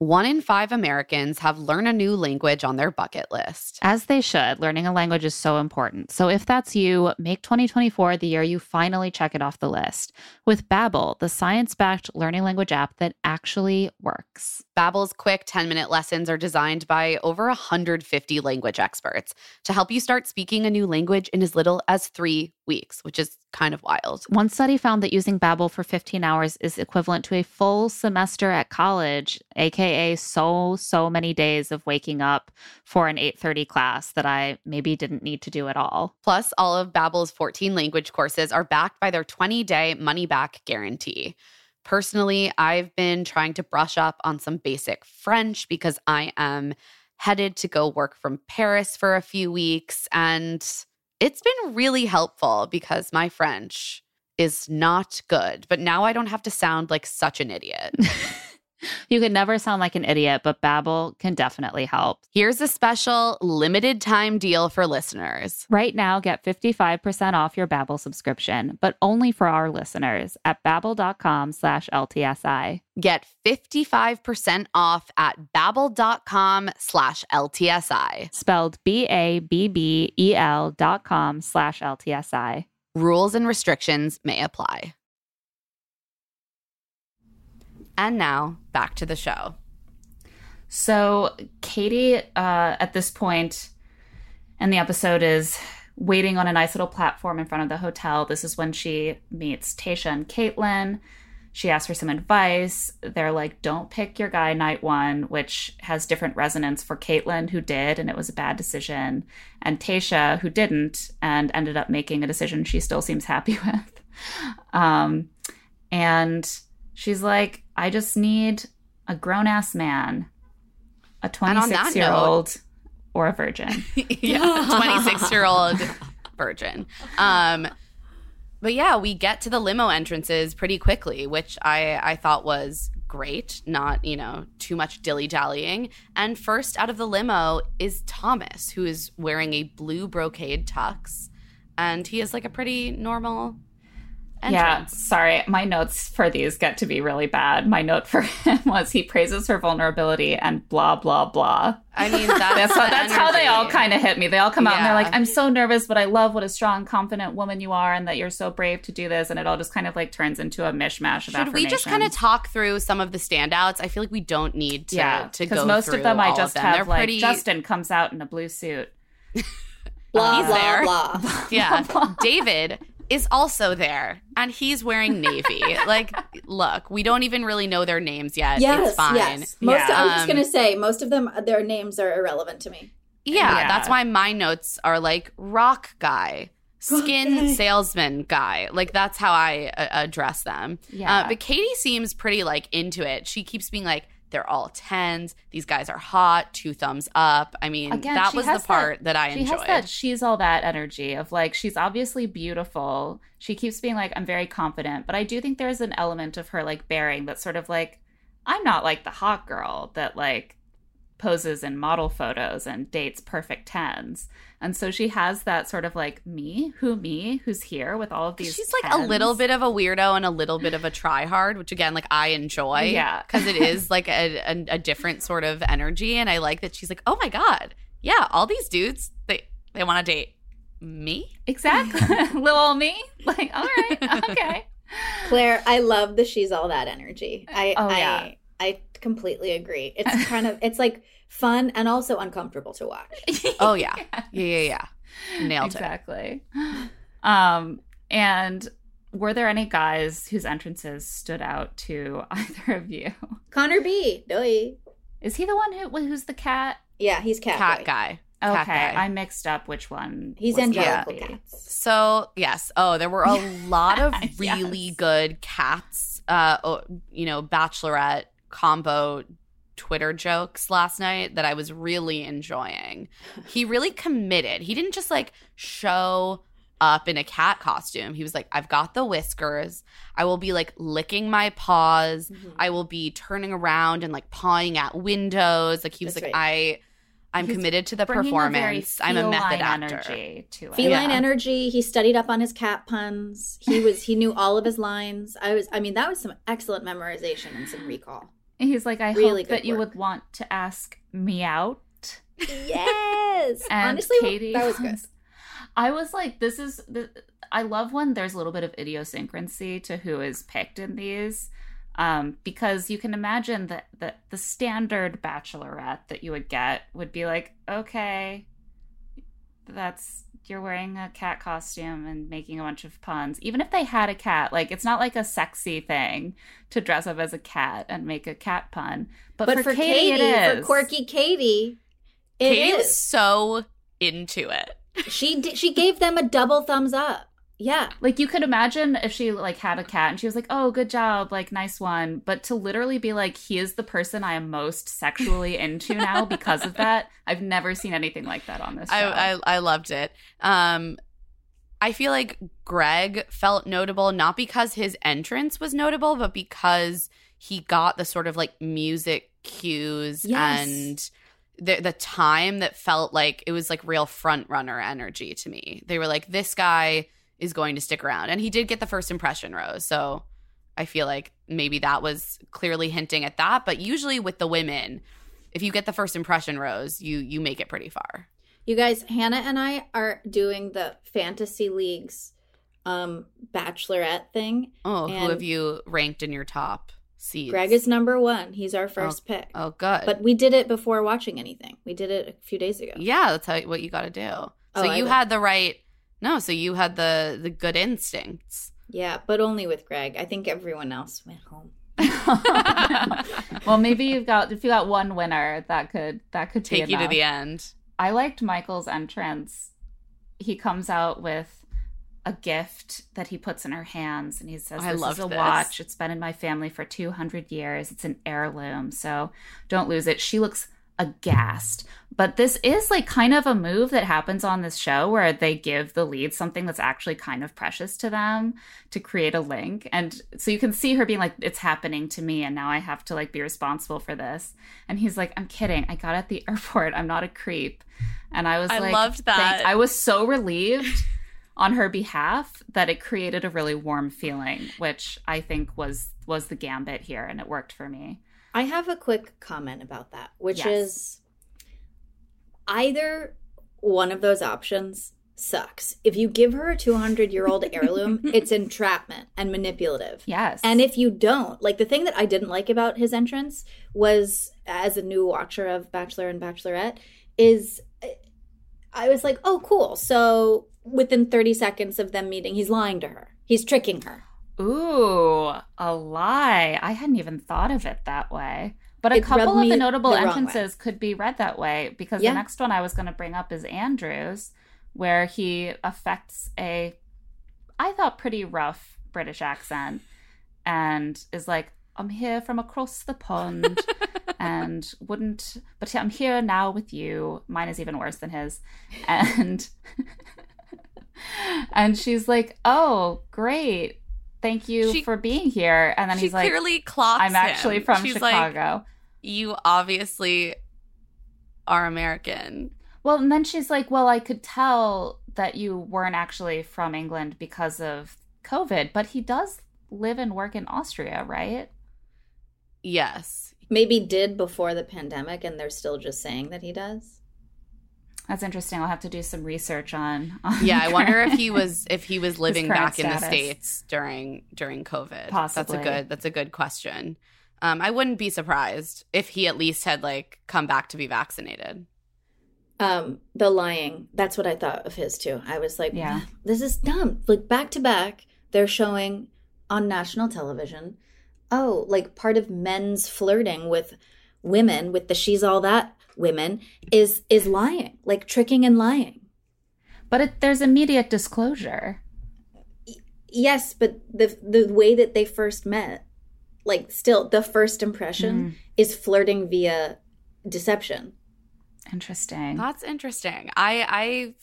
One in five Americans have learn a new language on their bucket list. As they should. Learning a language is so important. So if that's you, make 2024 the year you finally check it off the list with Babbel, the science-backed learning language app that actually works. Babbel's quick 10-minute lessons are designed by over 150 language experts to help you start speaking a new language in as little as 3 weeks, which is kind of wild. One study found that using Babbel for 15 hours is equivalent to a full semester at college, aka so so many days of waking up for an 8:30 class that I maybe didn't need to do at all. Plus, all of Babbel's 14 language courses are backed by their 20-day money-back guarantee. Personally, I've been trying to brush up on some basic French because I am headed to go work from Paris for a few weeks and it's been really helpful because my French is not good, but now I don't have to sound like such an idiot. You can never sound like an idiot, but Babbel can definitely help. Here's a special limited time deal for listeners. Right now, get 55% off your Babbel subscription, but only for our listeners at babbel.com slash LTSI. Get 55% off at babbel.com slash LTSI. Spelled B-A-B-B-E-L dot com slash LTSI. Rules and restrictions may apply. And now, back to the show. So Katie, uh, at this point in the episode, is waiting on a nice little platform in front of the hotel. This is when she meets Tayshia and Kaitlyn. She asks for some advice. They're like, "Don't pick your guy night one," which has different resonance for Kaitlyn, who did, and it was a bad decision, and Tayshia, who didn't, and ended up making a decision she still seems happy with. Um, and she's like, "I just need a grown ass man, a And on that 26 year old, or a virgin." yeah, 26 year old virgin. Um, but yeah, we get to the limo entrances pretty quickly, which I, I thought was great, not, you know, too much dilly dallying. And first out of the limo is Thomas, who is wearing a blue brocade tux. And he is like a pretty normal Yeah, sorry. My notes for these get to be really bad. My note for him was he praises her vulnerability and blah blah blah. I mean, that's, That's the how, that's how they all kind of hit me. They all come out and they're like, "I'm so nervous, but I love what a strong, confident woman you are, and that you're so brave to do this." And it all just kind of like turns into a mishmash of Should we just kind of talk through some of the standouts? I feel like we don't need to, yeah, to because go most through of them I just them. have They're like pretty, Justin comes out in a blue suit. Blah He's blah there. blah. Yeah. David is also there and he's wearing navy. like, look, we don't even really know their names yet. Yes, it's fine. yes. Most Yeah. I was just Um, gonna say most of them their names are irrelevant to me. Yeah, Yeah. that's why my notes are like rock guy, skin guy. salesman guy. Like that's how I uh, address them. Yeah. Uh, but Katie seems pretty like into it. She keeps being like, they're all tens. These guys are hot. Two thumbs up. I mean, Again, that was the part that, I she enjoyed. has that she's all that energy of like she's obviously beautiful. She keeps being like I'm very confident, but I do think there's an element of her like bearing that's sort of like I'm not like the hot girl that like poses in model photos and dates perfect tens. And so she has that sort of like me, who me, who's here with all of these She's like a little bit of a weirdo and a little bit of a tryhard, which again, like I enjoy. Yeah. Because it is like a, a, a different sort of energy. And I like that she's like, oh my God. Yeah, all these dudes, they, they want to date. me? Exactly. Little old me. Like, all right, okay. Claire, I love the she's all that energy. I Oh, I yeah. I completely agree. It's kind of it's like fun and also uncomfortable to watch. Oh yeah, yeah, yeah, yeah. Nailed it. exactly. Um, and were there any guys whose entrances stood out to either of you? Connor B. Doy. Is he the one who who's the cat? Yeah, he's cat, Cat boy. guy. Okay, Cat guy. I mixed up which one. He's was angelical Connor cats. So yes, oh, there were a lot of really Yes. good cats. Uh, oh, you know, Bachelorette combo Twitter jokes last night that I was really enjoying. He really committed. He didn't just like show up in a cat costume. He was like, I've got the whiskers. I will be like licking my paws. Mhm. I will be turning around and like pawing at windows. Like he was That's like, right. I I'm He's committed to the Bringing a very performance. I'm a method feline actor. energy to it. Feline Yeah. energy. He studied up on his cat puns. He was he knew all of his lines. I was I mean that was some excellent memorization and some recall. And he's like, I Really hope that good you would want to ask me out. Yes. And Honestly, Katie that was good. I was like, this is the. I love when there's a little bit of idiosyncrasy to who is picked in these, um, because you can imagine that the, the standard bachelorette that you would get would be like, okay, that's you're wearing a cat costume and making a bunch of puns. Even if they had a cat, like it's not like a sexy thing to dress up as a cat and make a cat pun. But, But, for, for, Katie, Katie, it for quirky Katie, it Katie was is. so into it. She did, she gave them a double thumbs up. Yeah. Like you could imagine if she like had a cat and she was like, "Oh, good job, like nice one," but to literally be like, "He is the person I am most sexually into now because of that." I've never seen anything like that on this show. I, I I loved it. Um, I feel like Greg felt notable not because his entrance was notable, but because he got the sort of like music cues Yes. and the the time that felt like it was like real front runner energy to me. They were like, this guy is going to stick around, and he did get the first impression rose. So I feel like maybe that was clearly hinting at that. But usually with the women, if you get the first impression rose, you you make it pretty far. You guys, Hannah and I are doing the fantasy leagues um bachelorette thing. Oh, who have you ranked in your top seeds? Greg is number 1. He's our first pick. Oh, good. But we did it before watching anything. We did it a few days ago. yeah, that's how, what you got to do. So Oh, you had the right. No, so you had the the good instincts. Yeah, but only with Greg. I think everyone else went home. well, maybe you've got if you got one winner, that could that could Take be you to the end. I liked Michael's entrance. He comes out with a gift that he puts in her hands and he says, I This loved is a this. watch. It's been in my family for 200 years. It's an heirloom. So don't lose it. She looks aghast. But this is like kind of a move that happens on this show where they give the lead something that's actually kind of precious to them to create a link. And so you can see her being like, It's happening to me. And now I have to like be responsible for this. And he's like, I'm kidding. I got at the airport. I'm not a creep. And I was I like, loved that. "Thank-" I was so relieved on her behalf that it created a really warm feeling, which I think was was the gambit here, and it worked for me. I have a quick comment about that, which Yes. is either one of those options sucks. If you give her a 200 year old heirloom, it's entrapment and manipulative. Yes, And if you don't, like the thing that I didn't like about his entrance was, as a new watcher of Bachelor and Bachelorette, is I was like, oh, cool. So within 30 seconds of them meeting, he's lying to her, he's tricking her. Ooh, a lie. I hadn't even thought of it that way. But a It couple of the notable the entrances could be read that way because Yeah. the next one I was going to bring up is Andrews, where he affects a, I thought, pretty rough British accent and is like, I'm here from across the pond and wouldn't, but I'm here now with you. Mine is even worse than his. And, and she's like, Oh, great. Thank you She- for being here. And then he's like, clearly clocks. I'm actually him. from She's like, Chicago. you obviously are American. Well, and then she's like, Well, I could tell that you weren't actually from England because of COVID, but he does live and work in Austria, right? Yes. Maybe did before the pandemic, and they're still just saying that he does. That's interesting. I'll have to do some research on. on Yeah, I wonder if he was if he was living current back in the states during during COVID. Possibly. That's a good that's a good question. Um, I wouldn't be surprised if he at least had like come back to be vaccinated. Um, the lying. That's what I thought of his too. I was like, Yeah. this is dumb. Like back to back, they're showing on national television. Oh, like part of men's flirting with women, with the she's all that women, is is lying, like tricking and lying. But it, there's immediate disclosure. Yes, but the the way that they first met, like still the first impression mm-hmm. is flirting via deception. Interesting. That's interesting. I I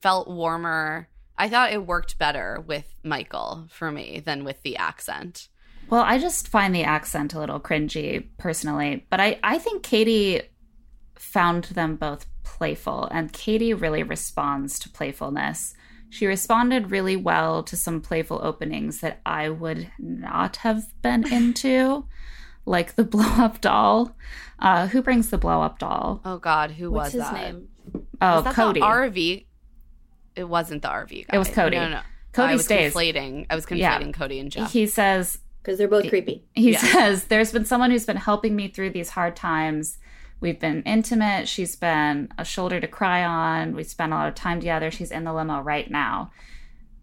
felt warmer. I thought it worked better with Michael for me than with the accent. Well, I just find the accent a little cringy personally, but I, I think Katie found them both playful, and Katie really responds to playfulness. She responded really well to some playful openings that I would not have been into, like the blow up doll. Uh, who brings the blow up doll? Oh God, who What's was his that? name? Oh, was that Cody. The RV. It wasn't the RV guy. It was Cody. No, no. no. Cody I was stays. conflating. I was conflating Yeah. Cody and Jeff. He says Because they're both creepy. He Yeah. says, There's been someone who's been helping me through these hard times. We've been intimate. She's been a shoulder to cry on. We spent a lot of time together. She's in the limo right now.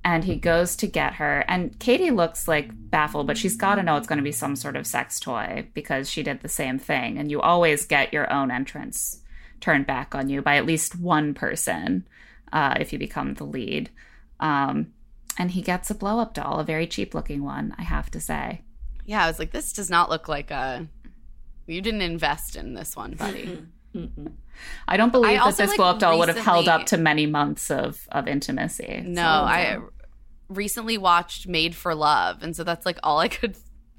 And he goes to get her. And Katie looks like baffled, but she's got to know it's going to be some sort of sex toy because she did the same thing. And you always get your own entrance turned back on you by at least one person uh, if you become the lead. Um, and he gets a blow up doll, a very cheap looking one, I have to say. yeah, I was like, this does not look like a. You didn't invest in this one, buddy. I don't believe I that this like, blow up doll would have held up to many months of of intimacy. No, So, I recently watched Made for Love, and so that's like all I could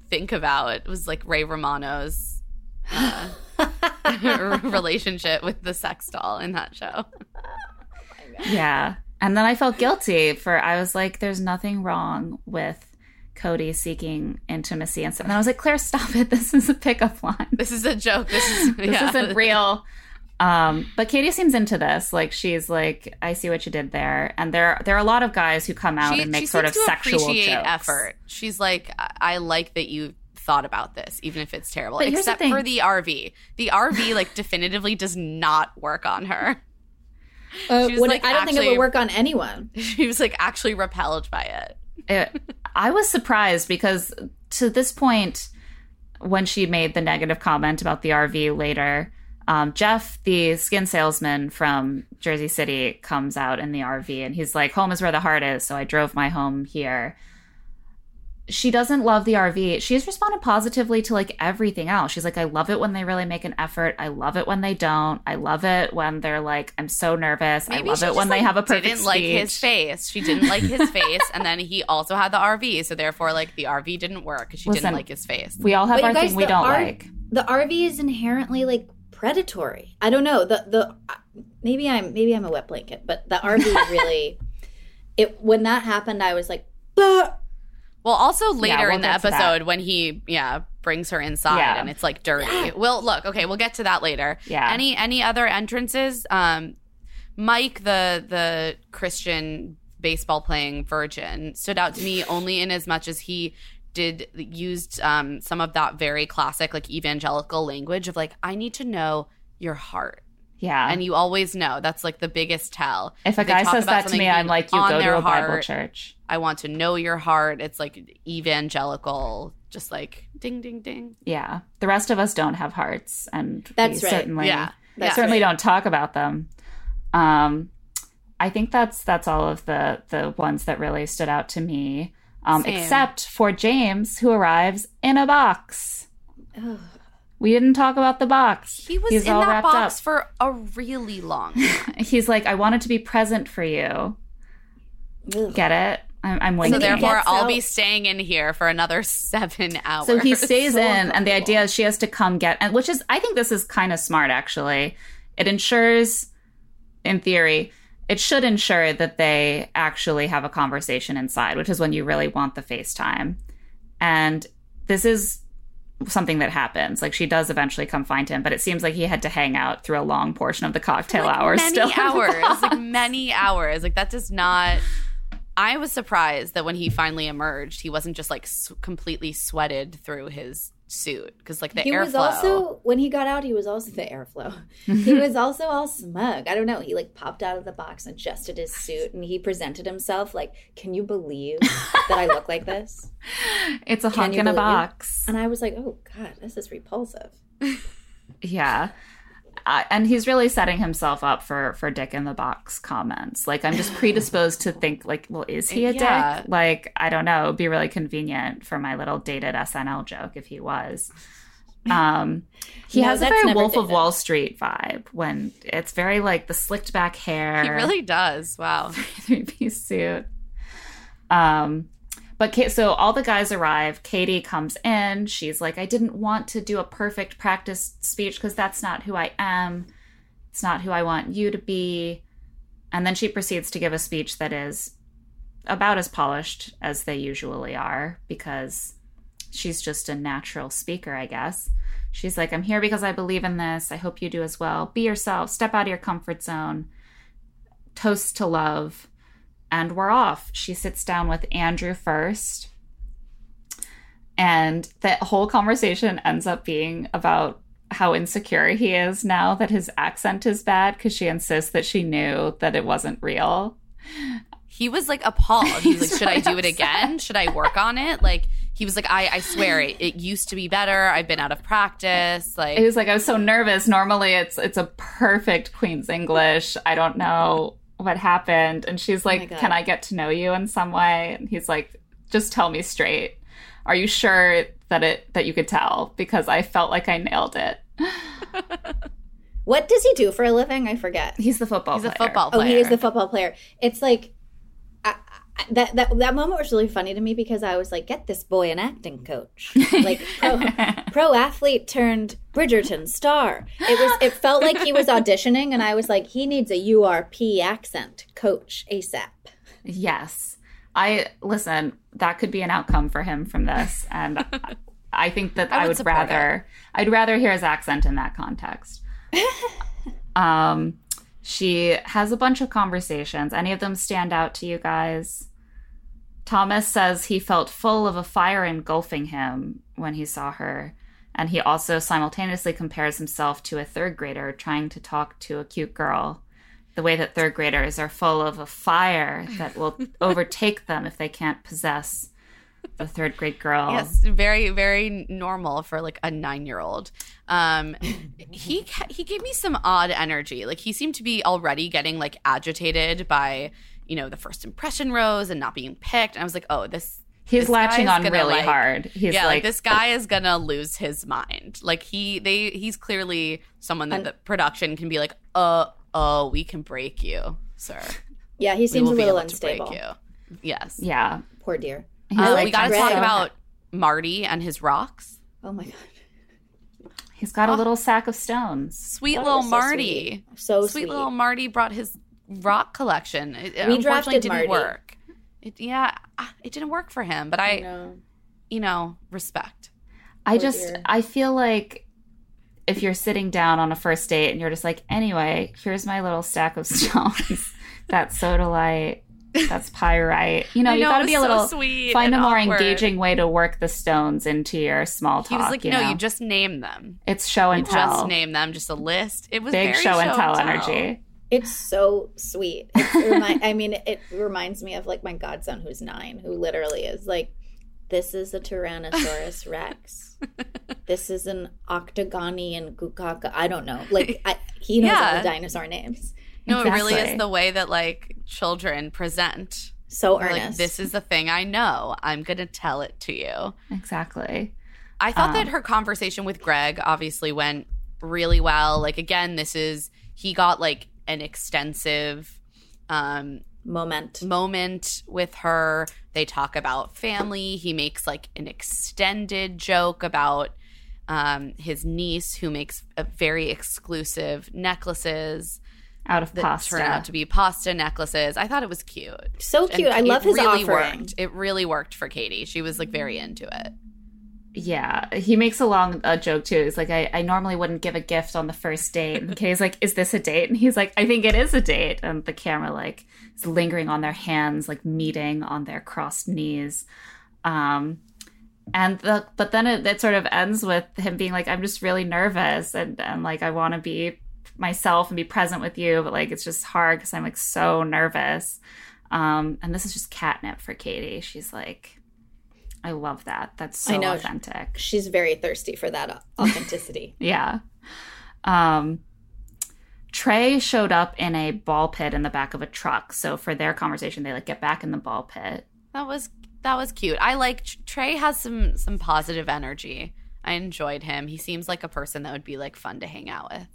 think about. It was like Ray Romano's uh, relationship with the sex doll in that show. yeah. And then I felt guilty for I was like, there's nothing wrong with Cody seeking intimacy and stuff. And I was like, Claire, stop it. This is a pickup line. This is a joke. This is This yeah. isn't real. Um, but Katie seems into this. Like she's like, I see what you did there. And there there are a lot of guys who come out She, and make sort of sexual jokes. effort. She's like, I-, I like that you thought about this, even if it's terrible. But here's the Except for the RV. The RV like definitively does not work on her. Uh, She like, I don't think it would work on anyone. She was like actually repelled by it. it, I was surprised because to this point, when she made the negative comment about the RV later, um, Jeff, the skin salesman from Jersey City, comes out in the RV and he's like, Home is where the heart is. So I drove my home here. She doesn't love the RV. She's responded positively to like everything else. She's like, I love it when they really make an effort. I love it when they don't. I love it when they're like, I'm so nervous. I love it when just, they have a perfect Didn't like his face. She didn't like his face, and then he also had the RV, so therefore, like the RV didn't work because she Listen, didn't like his face. We all have But our guys, thing we don't R- like. The RV is inherently like predatory. I don't know. The the uh, maybe I'm maybe I'm a wet blanket, but the RV really it when that happened I was like "Bah!" Well, also later we'll in the get to that. episode when he yeah brings her inside Yeah. and it's like dirty. Well, look, okay, we'll get to that later. Yeah. Any any other entrances? Um, Mike, the the Christian baseball playing virgin, stood out to me only in as much as he did used um, some of that very classic like evangelical language of like I need to know your heart. Yeah. And you always know that's like the biggest tell. if a They guy says about that to me, I'm like, you on go to their a Bible heart. church. I want to know your heart. It's like evangelical, just like ding, ding, ding. Yeah. The rest of us don't have hearts, and That's we right. certainly, Yeah. That's certainly right. don't talk about them. Um, I think that's that's all of the the ones that really stood out to me, um, except for James, who arrives in a box. We didn't talk about the box. He was He's in all that box up. for a really long time. He's like, I wanted to be present for you. Ugh. Get it? I'm, I'm so therefore, I'll out- be staying in here for another seven hours. So he stays So in, and the idea is she has to come get, and which is, I think this is kind of smart actually. It ensures, in theory, it should ensure that they actually have a conversation inside, which is when you really want the FaceTime. And this is something that happens. Like she does eventually come find him, but it seems like he had to hang out through a long portion of the cocktail like hours. many still hours, like many hours. Like that does not. I was surprised that when he finally emerged, he wasn't just like s- completely sweated through his suit because like the he airflow. was also when he got out he was also the airflow he was also all smug i don't know he like popped out of the box and adjusted his suit and he presented himself like can you believe that i look like this it's a hunk in a believe it? box. and i was like oh god this is repulsive Yeah. Uh, and he's really setting himself up for for dick in the box comments. Like I'm just predisposed to think like, well, is he a Yeah. dick? Like I don't know. It'd be really convenient for my little dated SNL joke if he was. Um, he No, has a very Wolf of. Wall Street vibe when it's very like the slicked back hair. He really does. Wow. three piece suit. Um, but Ka- so all the guys arrive. Katie comes in. She's like, I didn't want to do a perfect practice speech because that's not who I am. It's not who I want you to be. And then she proceeds to give a speech that is about as polished as they usually are because she's just a natural speaker, I guess. She's like, I'm here because I believe in this. I hope you do as well. Be yourself, step out of your comfort zone, toast to love and we're off. She sits down with Andrew first. And that whole conversation ends up being about how insecure he is now that his accent is bad because she insists that she knew that it wasn't real. He was like appalled. He was He's like, "Should I do it again? Should I work on it?" Like he was like, "I, I swear it, it used to be better. I've been out of practice." Like He was like, I was so nervous. Normally it's it's a perfect Queen's English. I don't know what happened. And she's oh like, God. Can I get to know you in some way? And he's like, Just tell me straight. Are you sure that it that you could tell? Because I felt like I nailed it. what does he do for a living i forget He's the football player. he's a player. Oh, he is the football player. It's like I, I, that that that moment was really funny to me because I was like, "Get this boy an acting coach, like pro, pro athlete turned Bridgerton star." It was. It felt like he was auditioning, and I was like, "He needs a URP accent coach ASAP." Yes. I listen, that could be an outcome for him from this. And I- think that I I would would, rather I'd rather hear his accent in that context. um she has a bunch of conversations. Any of them stand out to you guys? Thomas says he felt full of a fire engulfing him when he saw her. And he also simultaneously compares himself to a third grader trying to talk to a cute girl the way that third graders are full of a fire that will overtake them if they can't possess the third grade girl. Yes, very very normal for like a nine year old. Um, he he gave me some odd energy. Like he seemed to be already getting like agitated by you know the first impression rose and not being picked. And I was like, oh, this. He's this latching on gonna, really like- hard. He's yeah, like, like, this guy is gonna lose his mind. Like he they he's clearly someone that the production can be like, uh oh, we can break you, sir. Yeah, he seems will a be little able to break unstable. you. Yes. yeah. Poor dear. Uh, like, we got to talk about Marty and his rocks. Oh my god, he's got a little sack of stones. Sweet That little was so Marty. so sweet, sweet. little Marty brought his rock collection. It, it We unfortunately drafted didn't Marty. work. It, yeah, ah, it didn't work for him. But I, know. you know, respect. I Poor just, dear. I feel like if you're sitting down on a first date and you're just like, anyway, here's my little stack of stones. that's sodalite. That's pyrite. You know, I you know, got to be a was so little sweet find a more awkward. engaging way to work the stones into your small talk. He was like, you no, know? you just name them. it's show and You tell. just name them, just a list. It was Big very show and tell energy. It's so sweet. It remi- I mean, it reminds me of like my godson who's nine, who literally is like, "This is a Tyrannosaurus Rex. this is an Octogonian Gukaka. I don't know. Like I, he knows all the dinosaur names. No, it really is the way that like children present. So earnest. Like this is the thing I know. I'm gonna tell it to you. Exactly. I thought that Um, her conversation with Greg obviously went really well. Like again, this is he got like an extensive um moment. moment with her. They talk about family. He makes like an extended joke about um his niece who makes a very exclusive necklaces Out of that pasta. turn out to be pasta necklaces. I thought it was cute. So And cute. I love his really offering. worked. It really worked for Katie. She was like very into it. Yeah, he makes a long uh, joke too. He's like, I, I normally wouldn't give a gift on the first date. And Katie's like, Is this a date? And he's like, I think it is a date. And the camera like is lingering on their hands, like meeting on their crossed knees. Um, and the but then it, it sort of ends with him being like, I'm just really nervous and and like I want to be myself and be present with you, but like it's just hard because I'm like so nervous. Um, and this is just catnip for Katie. She's like, I love that. That's so I know. authentic. She's very thirsty for that authenticity. Yeah. Um, Trey showed up in a ball pit in the back of a truck. So for their conversation, they like get back in the ball pit. That was that was cute. I like Trey has some some positive energy. I enjoyed him. He seems like a person that would be like fun to hang out with.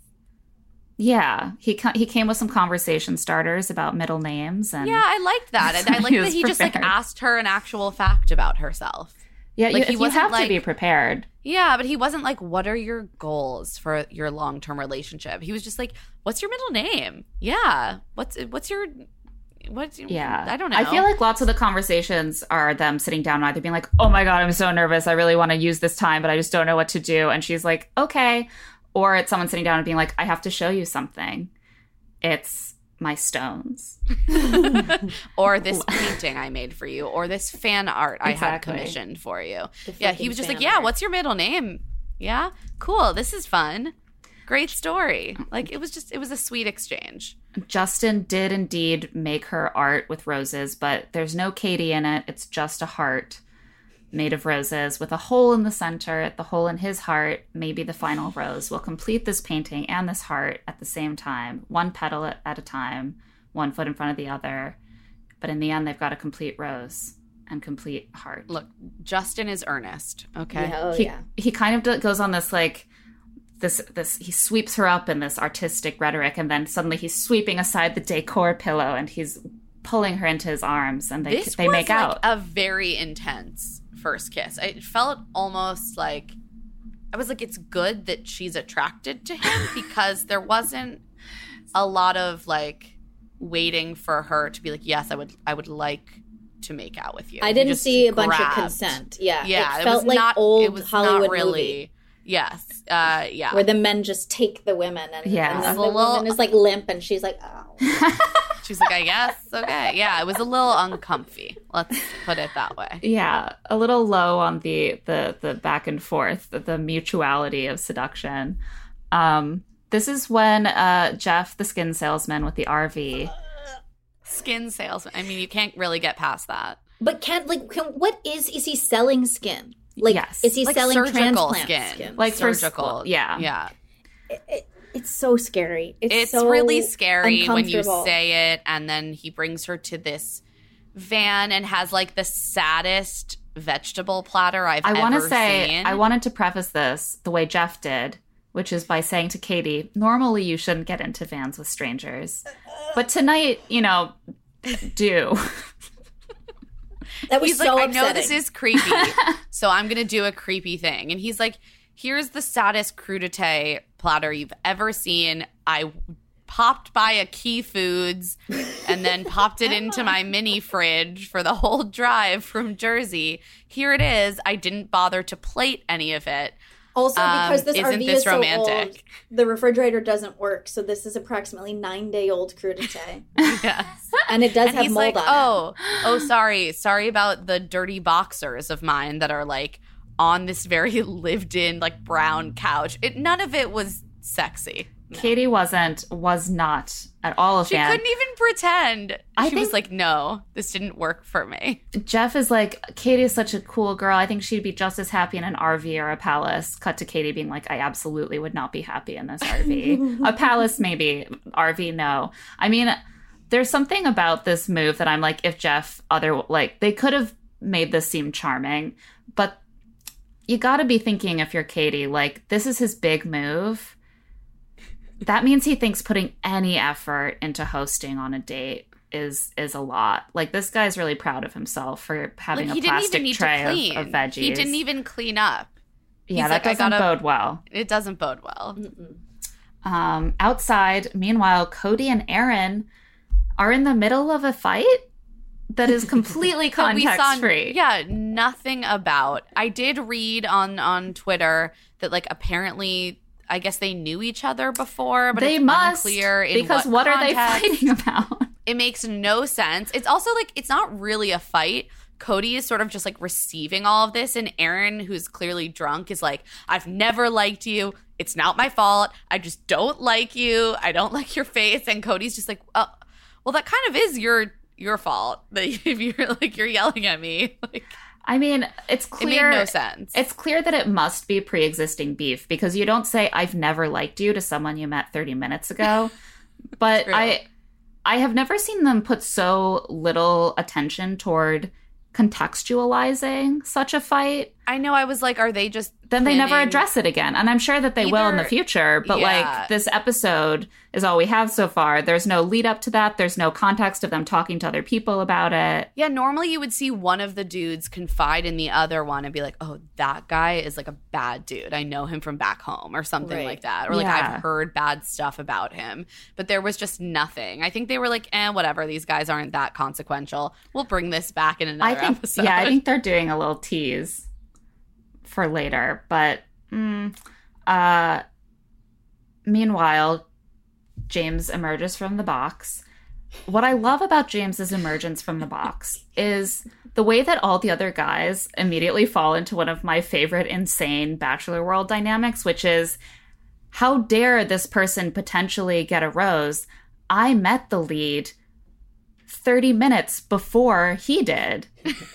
Yeah, he he came with some conversation starters about middle names and Yeah, I liked that. And I like that he just like asked her an actual fact about herself. yeah, like, you, he you have to be prepared. Yeah, but he wasn't like, "What are your goals for your long term relationship?" He was just like, "What's your middle name?" Yeah, what's what's your what's Yeah, I don't know. I feel like lots of the conversations are them sitting down and either being like, "Oh my god, I'm so nervous. I really want to use this time, but I just don't know what to do." And she's like, "Okay," or it's someone sitting down and being like, "I have to show you something. It's my stones." or this painting I made for you, or this fan art I had commissioned for you. Yeah, he was just like, fan "Yeah, art. what's your middle name?" Yeah, cool. This is fun. Great story. Like it was just, it was a sweet exchange. Justin did indeed make her art with roses, but there's no Katie in it. It's just a heart made of roses with a hole in the center. The hole in his heart, maybe the final rose, will complete this painting and this heart at the same time, one petal at at a time, one foot in front of the other. But in the end, they've got a complete rose and complete heart. Look, Justin is earnest. Okay. Yeah, oh he, yeah. he kind of do- goes on this like this this he sweeps her up in this artistic rhetoric and then suddenly he's sweeping aside the decor pillow and he's pulling her into his arms and they this they was make like out a very intense first kiss. It felt almost like I was like, it's good that she's attracted to him because there wasn't a lot of like waiting for her to be like, yes, I would, I would like to make out with you. I didn't just see a bunch of consent. Yeah, Yeah, it felt was like not, old it was Hollywood not really. movie Yes, uh, yeah. where the men just take the women and, Yeah. and then It's the little- woman is like limp and she's like, oh. She's like, I guess, okay, yeah. It was a little uncomfy. Let's put it that way. yeah a little low on the the the back and forth the, the mutuality of seduction um this is when uh jeff the skin salesman with the rv Skin salesman. I mean, you can't really get past that. But can't like can, what is is he selling skin? Like Yes. is he like selling surgical transplant skin, skin? Like for- surgical. yeah. yeah. It- it's so scary. It's, It's so really scary when you say it, and then he brings her to this van and has like the saddest vegetable platter I've ever. I want to say, seen. I wanted to preface this the way Jeff did, which is by saying to Katie, normally you shouldn't get into vans with strangers. But tonight, you know, do. That was he's so like, I know this is creepy, so I'm gonna do a creepy thing. And he's like, here's the saddest crudité platter you've ever seen. I popped by a Key Foods and then popped it into my mini fridge for the whole drive from Jersey. Here it is. I didn't bother to plate any of it. Also, because Um, this isn't RV this is so old, the refrigerator doesn't work. So this is approximately nine day old crudité, Yes. and it does and have he's mold like, on it. "Oh, oh, sorry, sorry about the dirty boxers of mine that are like on this very lived-in like brown couch. It none of it was sexy. Katie wasn't, was not at all a She couldn't even pretend. I she was like, "No, this didn't work for me." Jeff is like, Katie is such a cool girl. I think she'd be just as happy in an RV or a palace. Cut to Katie being like, I absolutely would not be happy in this RV. a palace, maybe. RV, no. I mean, there's something about this move that I'm like, if Jeff, other, like, they could have made this seem charming, but you got to be thinking if you're Katie, like, this is his big move. That means he thinks putting any effort into hosting on a date is is a lot. Like this guy's really proud of himself for having Like a plastic tray. Of, of veggies. He didn't even clean up. yeah, he's that like, I doesn't gotta- bode well. It doesn't bode well. Um, outside, meanwhile, Cody and Aaron are in the middle of a fight that is completely context free. yeah, nothing about. I did read on on Twitter that like apparently I guess they knew each other before, but they it's must unclear in because what, what, are they fighting about? It makes no sense. It's also like it's not really a fight. Cody is sort of just like receiving all of this, and Aaron, who's clearly drunk, is like, I've never liked you. It's not my fault. I just don't like you. I don't like your face. And Cody's just like, oh, well, that kind of is your your fault that if you're like you're yelling at me. Like I mean, it's clear. it made no sense. It's clear that it must be pre-existing beef because you don't say "I've never liked you" to someone you met 30 minutes ago. But True. I, I have never seen them put so little attention toward contextualizing such a fight. I know. I was like, are they just Then they never address it again, and I'm sure that they will in the future. But Yeah. like this episode is all we have so far. There's no lead up to that. There's no context of them talking to other people about it. Yeah, normally you would see one of the dudes confide in the other one and be like, "Oh, that guy is like a bad dude. I know him from back home or something Right. like that." Or like Yeah. I've heard bad stuff about him. But there was just nothing. I think they were like, "Eh, whatever. These guys aren't that consequential. We'll bring this back in another I think, episode." yeah, I think they're doing a little tease for later. But mm, uh, meanwhile, James emerges from the box. What I love about James's emergence from the box is the way that all the other guys immediately fall into one of my favorite insane Bachelor World dynamics, which is how dare this person potentially get a rose? I met the lead 30 minutes before he did.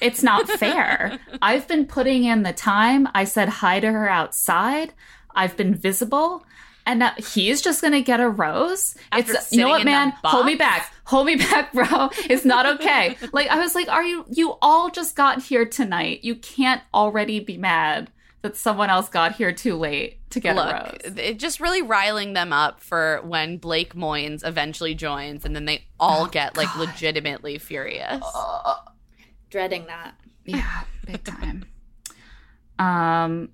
It's not fair. I've been putting in the time. I said hi to her outside. I've been visible. And now he's just going to get a rose. After it's you know what, man? Hold me back. Hold me back, bro. It's not okay. like I was like, are you you all just got here tonight? You can't already be mad that someone else got here too late to get a rose. it just really riling them up for when Blake Moynes eventually joins, and then they all Oh, get like legitimately furious. Dreading that. Yeah, big time. um,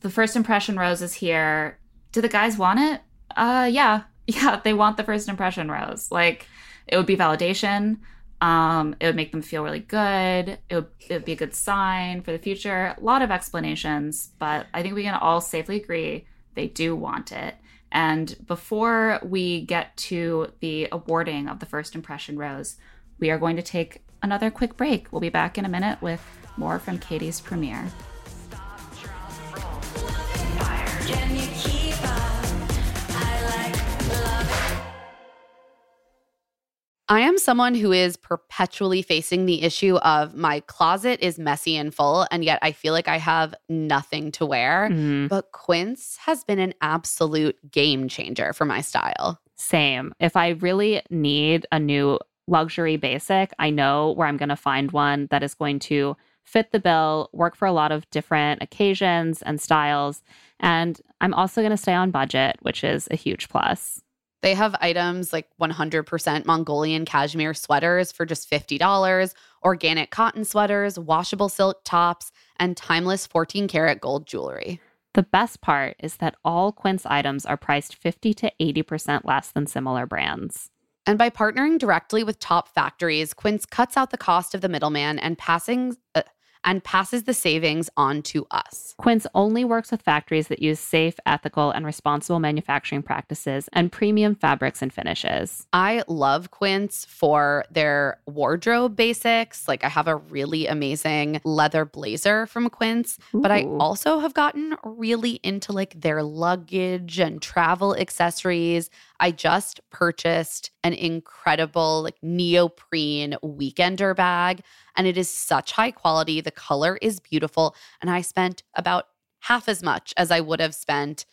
the first impression rose is here. Do the guys want it? Uh, yeah, yeah, they want the first impression rose. Like, it would be validation. Um, it would make them feel really good. It would, it would be a good sign for the future. A lot of explanations, but I think we can all safely agree they do want it. And before we get to the awarding of the first impression rose, we are going to take another quick break. We'll be back in a minute with more from Katie's premiere. I am someone who is perpetually facing the issue of my closet is messy and full, and yet I feel like I have nothing to wear. Mhm. But Quince has been an absolute game changer for my style. Same. If I really need a new luxury basic, I know where I'm going to find one that is going to fit the bill, work for a lot of different occasions and styles. And I'm also going to stay on budget, which is a huge plus. They have items like 100% Mongolian cashmere sweaters for just $50, organic cotton sweaters, washable silk tops, and timeless 14 karat gold jewelry. The best part is that all Quince items are priced 50 to 80% less than similar brands. And by partnering directly with top factories, Quince cuts out the cost of the middleman and passing uh, and passes the savings on to us. Quince only works with factories that use safe, ethical, and responsible manufacturing practices and premium fabrics and finishes. I love Quince for their wardrobe basics. Like I have a really amazing leather blazer from Quince, but I also have gotten really into like their luggage and travel accessories. I just purchased an incredible like neoprene weekender bag and it is such high quality. The color is beautiful and I spent about half as much as I would have spent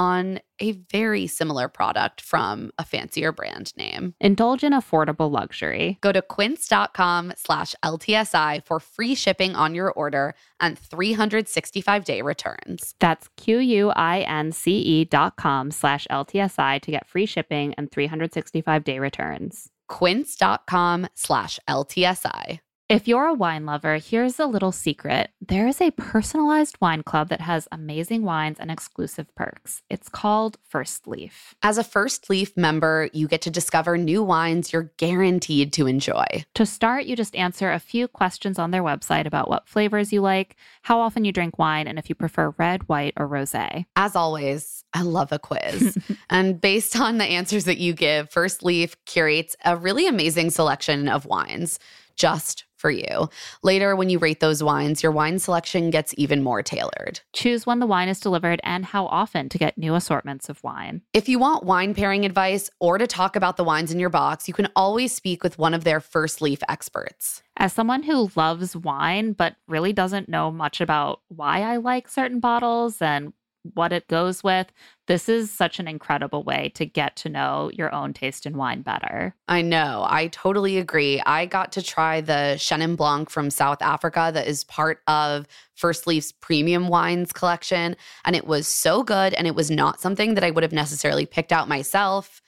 on a very similar product from a fancier brand name. Indulge in affordable luxury. Go to quince.com slash LTSI for free shipping on your order and 365 day returns. That's Q-U-I-N-C-E dot com slash LTSI to get free shipping and 365 day returns. Quince.com slash LTSI. If you're a wine lover, here's a little secret. There is a personalized wine club that has amazing wines and exclusive perks. It's called First Leaf. As a First Leaf member, you get to discover new wines you're guaranteed to enjoy. To start, you just answer a few questions on their website about what flavors you like, how often you drink wine, and if you prefer red, white, or rosé. As always, I love a quiz. and based on the answers that you give, First Leaf curates a really amazing selection of wines just for you. Later, when you rate those wines, your wine selection gets even more tailored. Choose when the wine is delivered and how often to get new assortments of wine. If you want wine pairing advice or to talk about the wines in your box, you can always speak with one of their First Leaf experts. As someone who loves wine but really doesn't know much about why I like certain bottles and what it goes with, this is such an incredible way to get to know your own taste in wine better. I know. I totally agree. I got to try the Chenin Blanc from South Africa that is part of First Leaf's premium wines collection. And it was so good. And it was not something that I would have necessarily picked out myself.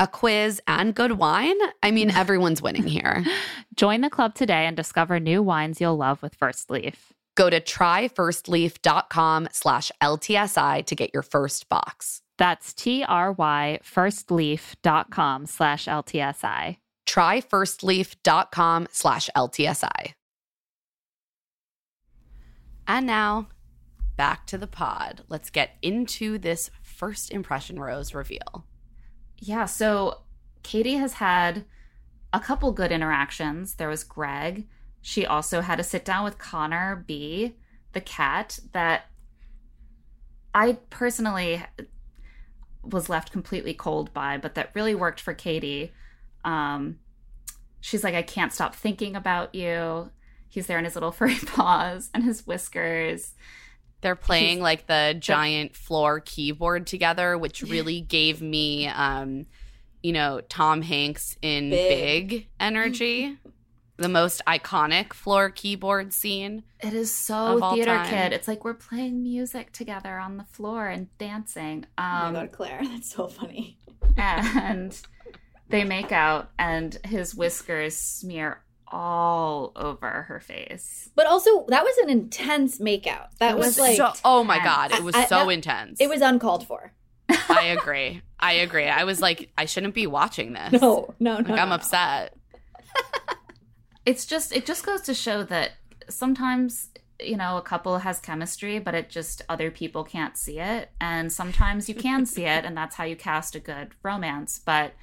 A quiz and good wine? I mean, everyone's winning here. Join the club today and discover new wines you'll love with First Leaf. Go to tryfirstleaf.com slash LTSI to get your first box. That's T-R-Y firstleaf.com slash LTSI. Tryfirstleaf.com slash LTSI. And now, back to the pod. Let's get into this first impression rose reveal. Yeah, so Katie has had a couple good interactions. There was Greg. She also had a sit down with Connor B, the cat, that I personally was left completely cold by, but that really worked for Katie. Um, she's like, I can't stop thinking about you. He's there in his little furry paws and his whiskers. They're playing like the giant floor keyboard together, which really gave me, um, you know, Tom Hanks in Big. Big, energy. The most iconic floor keyboard scene. It is so all theater time. kid. It's like we're playing music together on the floor and dancing. oh Um, my god, Clare, that's so funny. and they make out, and his whiskers smear all over her face. But also, that was an intense makeout. That was, was like so, oh my god, it was I- I- so that- intense. it was uncalled for. I agree. I agree. I was like, I shouldn't be watching this. No, no, no. Like, no, I'm no. upset. It's just it just goes to show that sometimes you know a couple has chemistry but it just other people can't see it. And sometimes you can see it and that's how you cast a good romance. But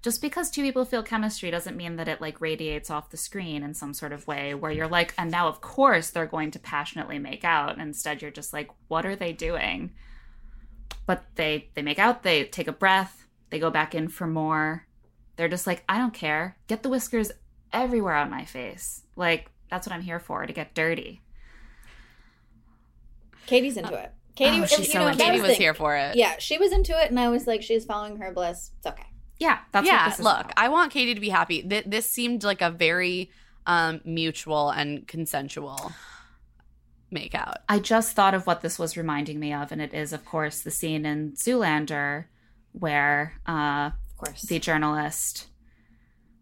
just because two people feel chemistry doesn't mean that it like radiates off the screen in some sort of way where you're like and now of course they're going to passionately make out. Instead you're just like what are they doing? But they they make out they take a breath they go back in for more. They're just like i don't care. Get the whiskers everywhere on my face like that's what i'm here for to get dirty Katie's into it. Katie, oh, she's you so know, into that Katie was thing. here for it. Yeah, she was into it, and I was like, she's following her bliss. It's okay. yeah that's yeah, what this is look, about. I want Katie to be happy. Th- this seemed like a very um, mutual and consensual makeout. I just thought of what this was reminding me of, and it is, of course, the scene in Zoolander where uh, Of course. the journalist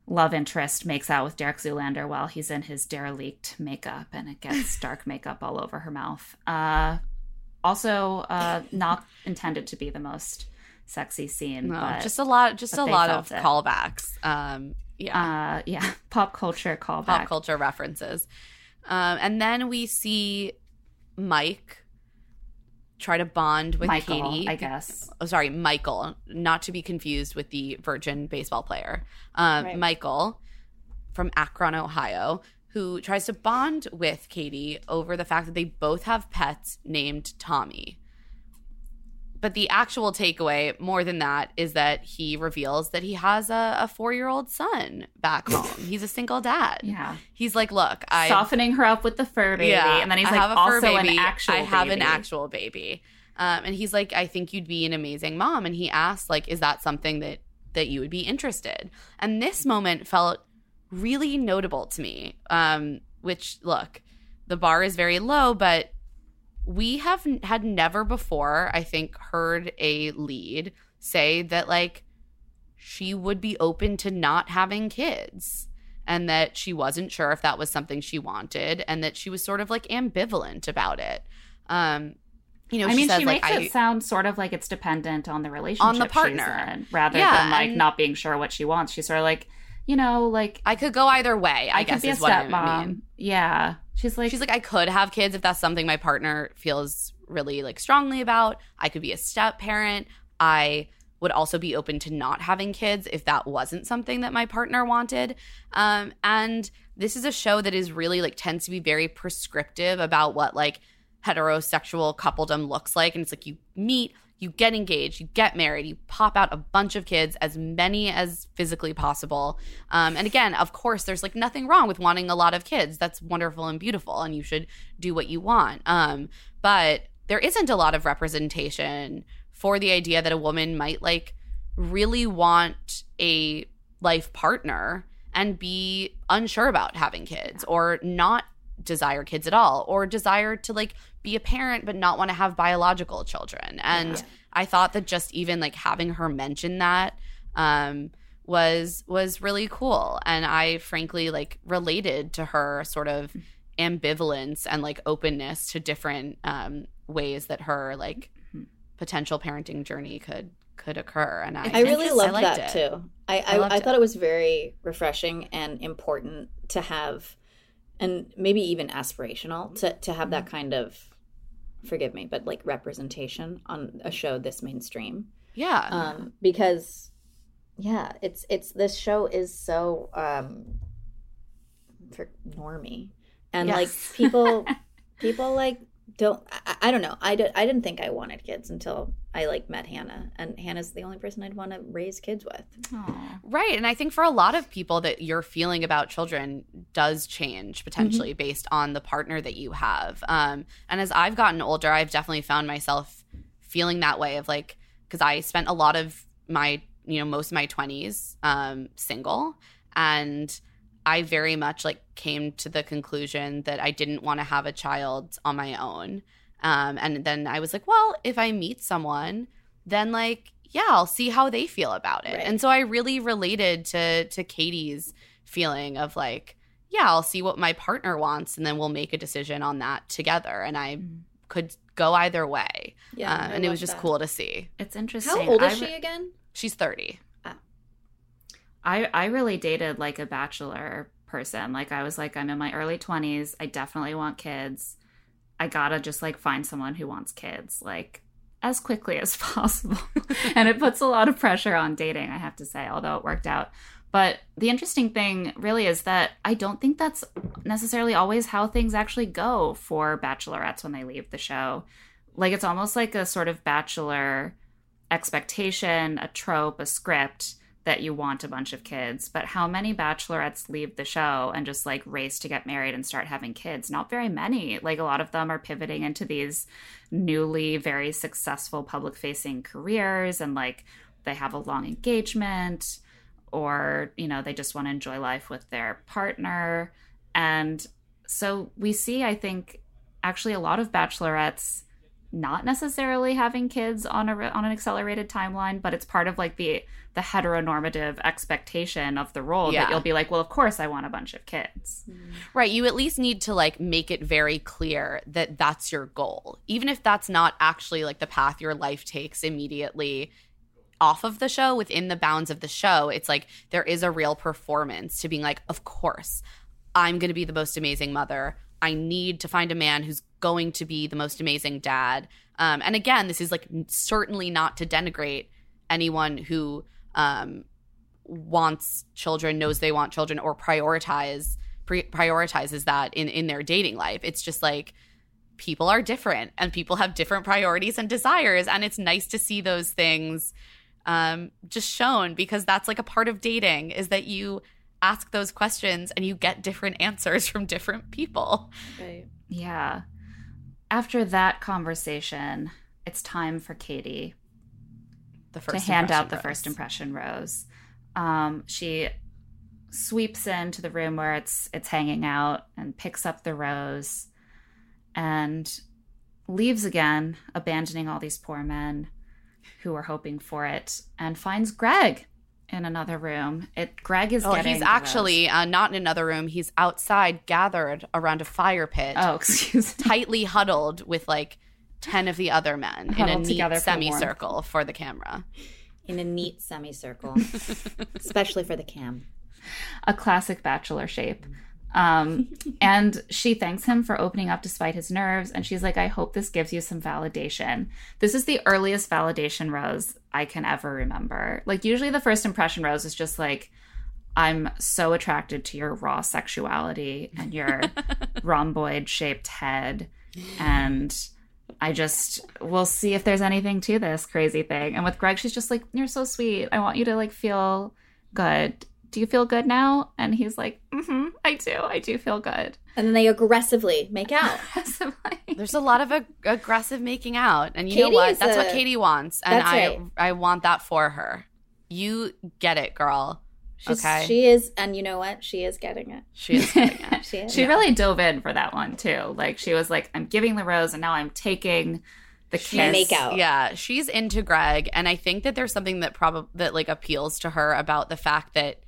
love interest makes out with Derek Zoolander while he's in his derelict makeup, and it gets dark makeup all over her mouth. Uh, also, uh, not intended to be the most sexy scene, No, but just a lot, just a lot of it. callbacks. Um, yeah, uh, yeah, pop culture callback. pop culture references. Um, and then we see Mike try to bond with Michael, Katie. I guess. oh, sorry, Michael, not to be confused with the Virgin baseball player. Um, Right. Michael from Akron, Ohio, who tries to bond with Katie over the fact that they both have pets named Tommy. But the actual takeaway, more than that, is that he reveals that he has a, a four year old son back home. He's a single dad. Yeah, He's like, look, I softening her up with the fur baby, yeah, and then he's I like, have a fur also baby. an actual. I have an actual baby. Um, and he's like, I think you'd be an amazing mom. And he asked, like, is that something that that you would be interested? And this moment felt really notable to me. Um, which look, the bar is very low, but we have had never before, I think, heard a lead say that like she would be open to not having kids. and that she wasn't sure if that was something she wanted and that she was sort of like ambivalent about it. Um, you know, I she mean, says she like makes I it sound sort of like it's dependent on the relationship On the partner. in, rather Yeah, than like and- not being sure what she wants. She's sort of like, you know, like I could go either way. I, I, guess could be a is what I stepmom. mean. Yeah, she's like, She's like, I could have kids if that's something my partner feels really like strongly about. I could be a step parent. I would also be open to not having kids if that wasn't something that my partner wanted. Um, and this is a show that is really like tends to be very prescriptive about what like heterosexual coupledom looks like. And it's like you meet, you get engaged, you get married, you pop out a bunch of kids, as many as physically possible. Um, and again, of course, there's like nothing wrong with wanting a lot of kids. That's wonderful and beautiful, and you should do what you want. Um, but there isn't a lot of representation for the idea that a woman might like really want a life partner and be unsure about having kids or not desire kids at all or desire to like be a parent but not want to have biological children and i thought that just even like having her mention that um was was really cool and i frankly like related to her sort of ambivalence and like openness to different um ways that her like potential parenting journey could could occur and i I really I love liked that it. too. I I I, loved I, it. thought it was very refreshing and important to have, and maybe even aspirational to to have Mm-hmm. that kind of, forgive me, but like representation on a show this mainstream. yeah. Um, because, yeah, it's it's this show is so um, for normy, and like people people like don't I, I don't know I, did, I didn't think i wanted kids until i like met hannah and hannah's the only person i'd want to raise kids with Aw. Right. And I think for a lot of people that your feeling about children does change potentially based on the partner that you have. Um, and as I've gotten older, I've definitely found myself feeling that way of like, because I spent a lot of my, you know, most of my 20s um, single. And I very much like came to the conclusion that I didn't want to have a child on my own. Um, and then I was like, well, if I meet someone, then like, yeah, I'll see how they feel about it. Right. And so I really related to to Katie's feeling of like, yeah, I'll see what my partner wants, and then we'll make a decision on that together. And I could go either way. Yeah, Um, and it was just that. cool to see. It's interesting. how old is I she again She's thirty. I I really dated like a bachelor person. Like I was like I'm in my early 20s. I definitely want kids. I got to just like find someone who wants kids like as quickly as possible. and it puts a lot of pressure on dating, I have to say, although it worked out. But the interesting thing really is that I don't think that's necessarily always how things actually go for bachelorettes when they leave the show. Like it's almost like a sort of bachelor expectation, a trope, a script that you want a bunch of kids. But how many bachelorettes leave the show and just like race to get married and start having kids? Not very many. Like a lot of them are pivoting into these newly very successful public facing careers and like they have a long engagement or, you know, they just want to enjoy life with their partner. And so we see, I think, actually a lot of bachelorettes not necessarily having kids on a on an accelerated timeline, but it's part of like the the heteronormative expectation of the role Yeah. that you'll be like, well, of course I want a bunch of kids. Mm-hmm. Right. You at least need to like make it very clear that that's your goal. Even if that's not actually like the path your life takes immediately off of the show, within the bounds of the show, it's like there is a real performance to being like, of course, I'm going to be the most amazing mother. I need to find a man who's going to be the most amazing dad. Um, and again, this is like certainly not to denigrate anyone who um, wants children, knows they want children, or prioritize pre- prioritizes that in in their dating life. It's just like people are different and people have different priorities and desires, and it's nice to see those things um, just shown because that's like a part of dating is that you ask those questions and you get different answers from different people. Right. Yeah. After that conversation, it's time for Katie The to hand out the rose. first impression rose. Um, she sweeps into the room where it's it's hanging out and picks up the rose and leaves again, abandoning all these poor men who are hoping for it, and finds Greg in another room. It Greg is Oh, getting. he's actually uh, not in another room. He's outside, gathered around a fire pit. Oh, excuse me. tightly huddled with like ten of the other men in a neat together for semicircle for the camera. in a neat semicircle, especially for the cam. a classic bachelor shape. Um, and she thanks him for opening up despite his nerves. And she's like, I hope this gives you some validation. This is the earliest validation rose I can ever remember. Like, usually the first impression rose is just like, I'm so attracted to your raw sexuality and your rhomboid shaped head. And I just, we'll see if there's anything to this crazy thing. And with Greg, she's just like, You're so sweet. I want you to like feel good. Do you feel good now? And he's like, mm-hmm, I do. I do feel good. And then they aggressively make out. So, like, There's a lot of ag- aggressive making out, and you know what? That's a- what Katie wants, and That's I right. I want that for her. You get it, girl. She's, Okay. She is, and you know what? She is getting it. She is getting it. She is. she really dove in for that one too. Like she was like, I'm giving the rose and now I'm taking the She- kiss. make out. Yeah, she's into Greg, and I think that there's something that probably that like appeals to her about the fact that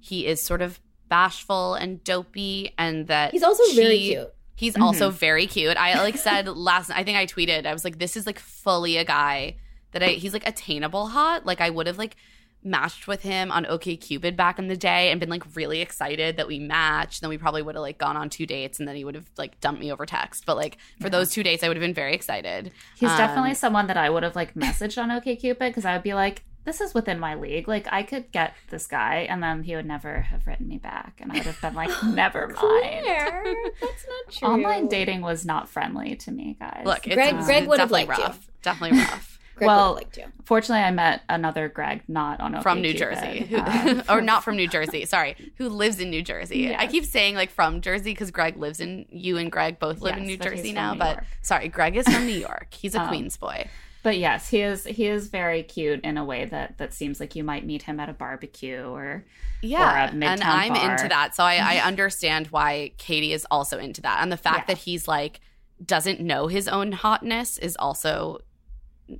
he is sort of bashful and dopey, and that He's also very she- cute. He's also very cute. I like said last. I think I tweeted. I was like, "This is like fully a guy that I." He's like attainable hot. Like I would have like matched with him on OK Cupid back in the day and been like really excited that we matched. Then we probably would have like gone on two dates and then he would have like dumped me over text. But like for those two dates, I would have been very excited. He's Um, definitely someone that I would have like messaged on OkCupid because I would be like, this is within my league. Like I could get this guy, and then he would never have written me back, and I would have been like, never mind. Clare, that's not true. Online dating was not friendly to me, guys. Look, it's, Greg- it's Greg would have definitely liked you. Definitely rough. Greg well, would have liked you. fortunately, I met another Greg, not on OkCupid. from New Jersey, who, Uh, or not from New Jersey. Sorry, who lives in New Jersey? I keep saying like from Jersey because Greg lives in. You and Greg both live in New Jersey now, New but sorry, Greg is from New York. He's a Um, Queens boy. But yes, he is he is very cute in a way that that seems like you might meet him at a barbecue or Yeah, a and I'm bar. into that. So I, I understand why Katie is also into that, and the fact Yeah. that he's like doesn't know his own hotness is also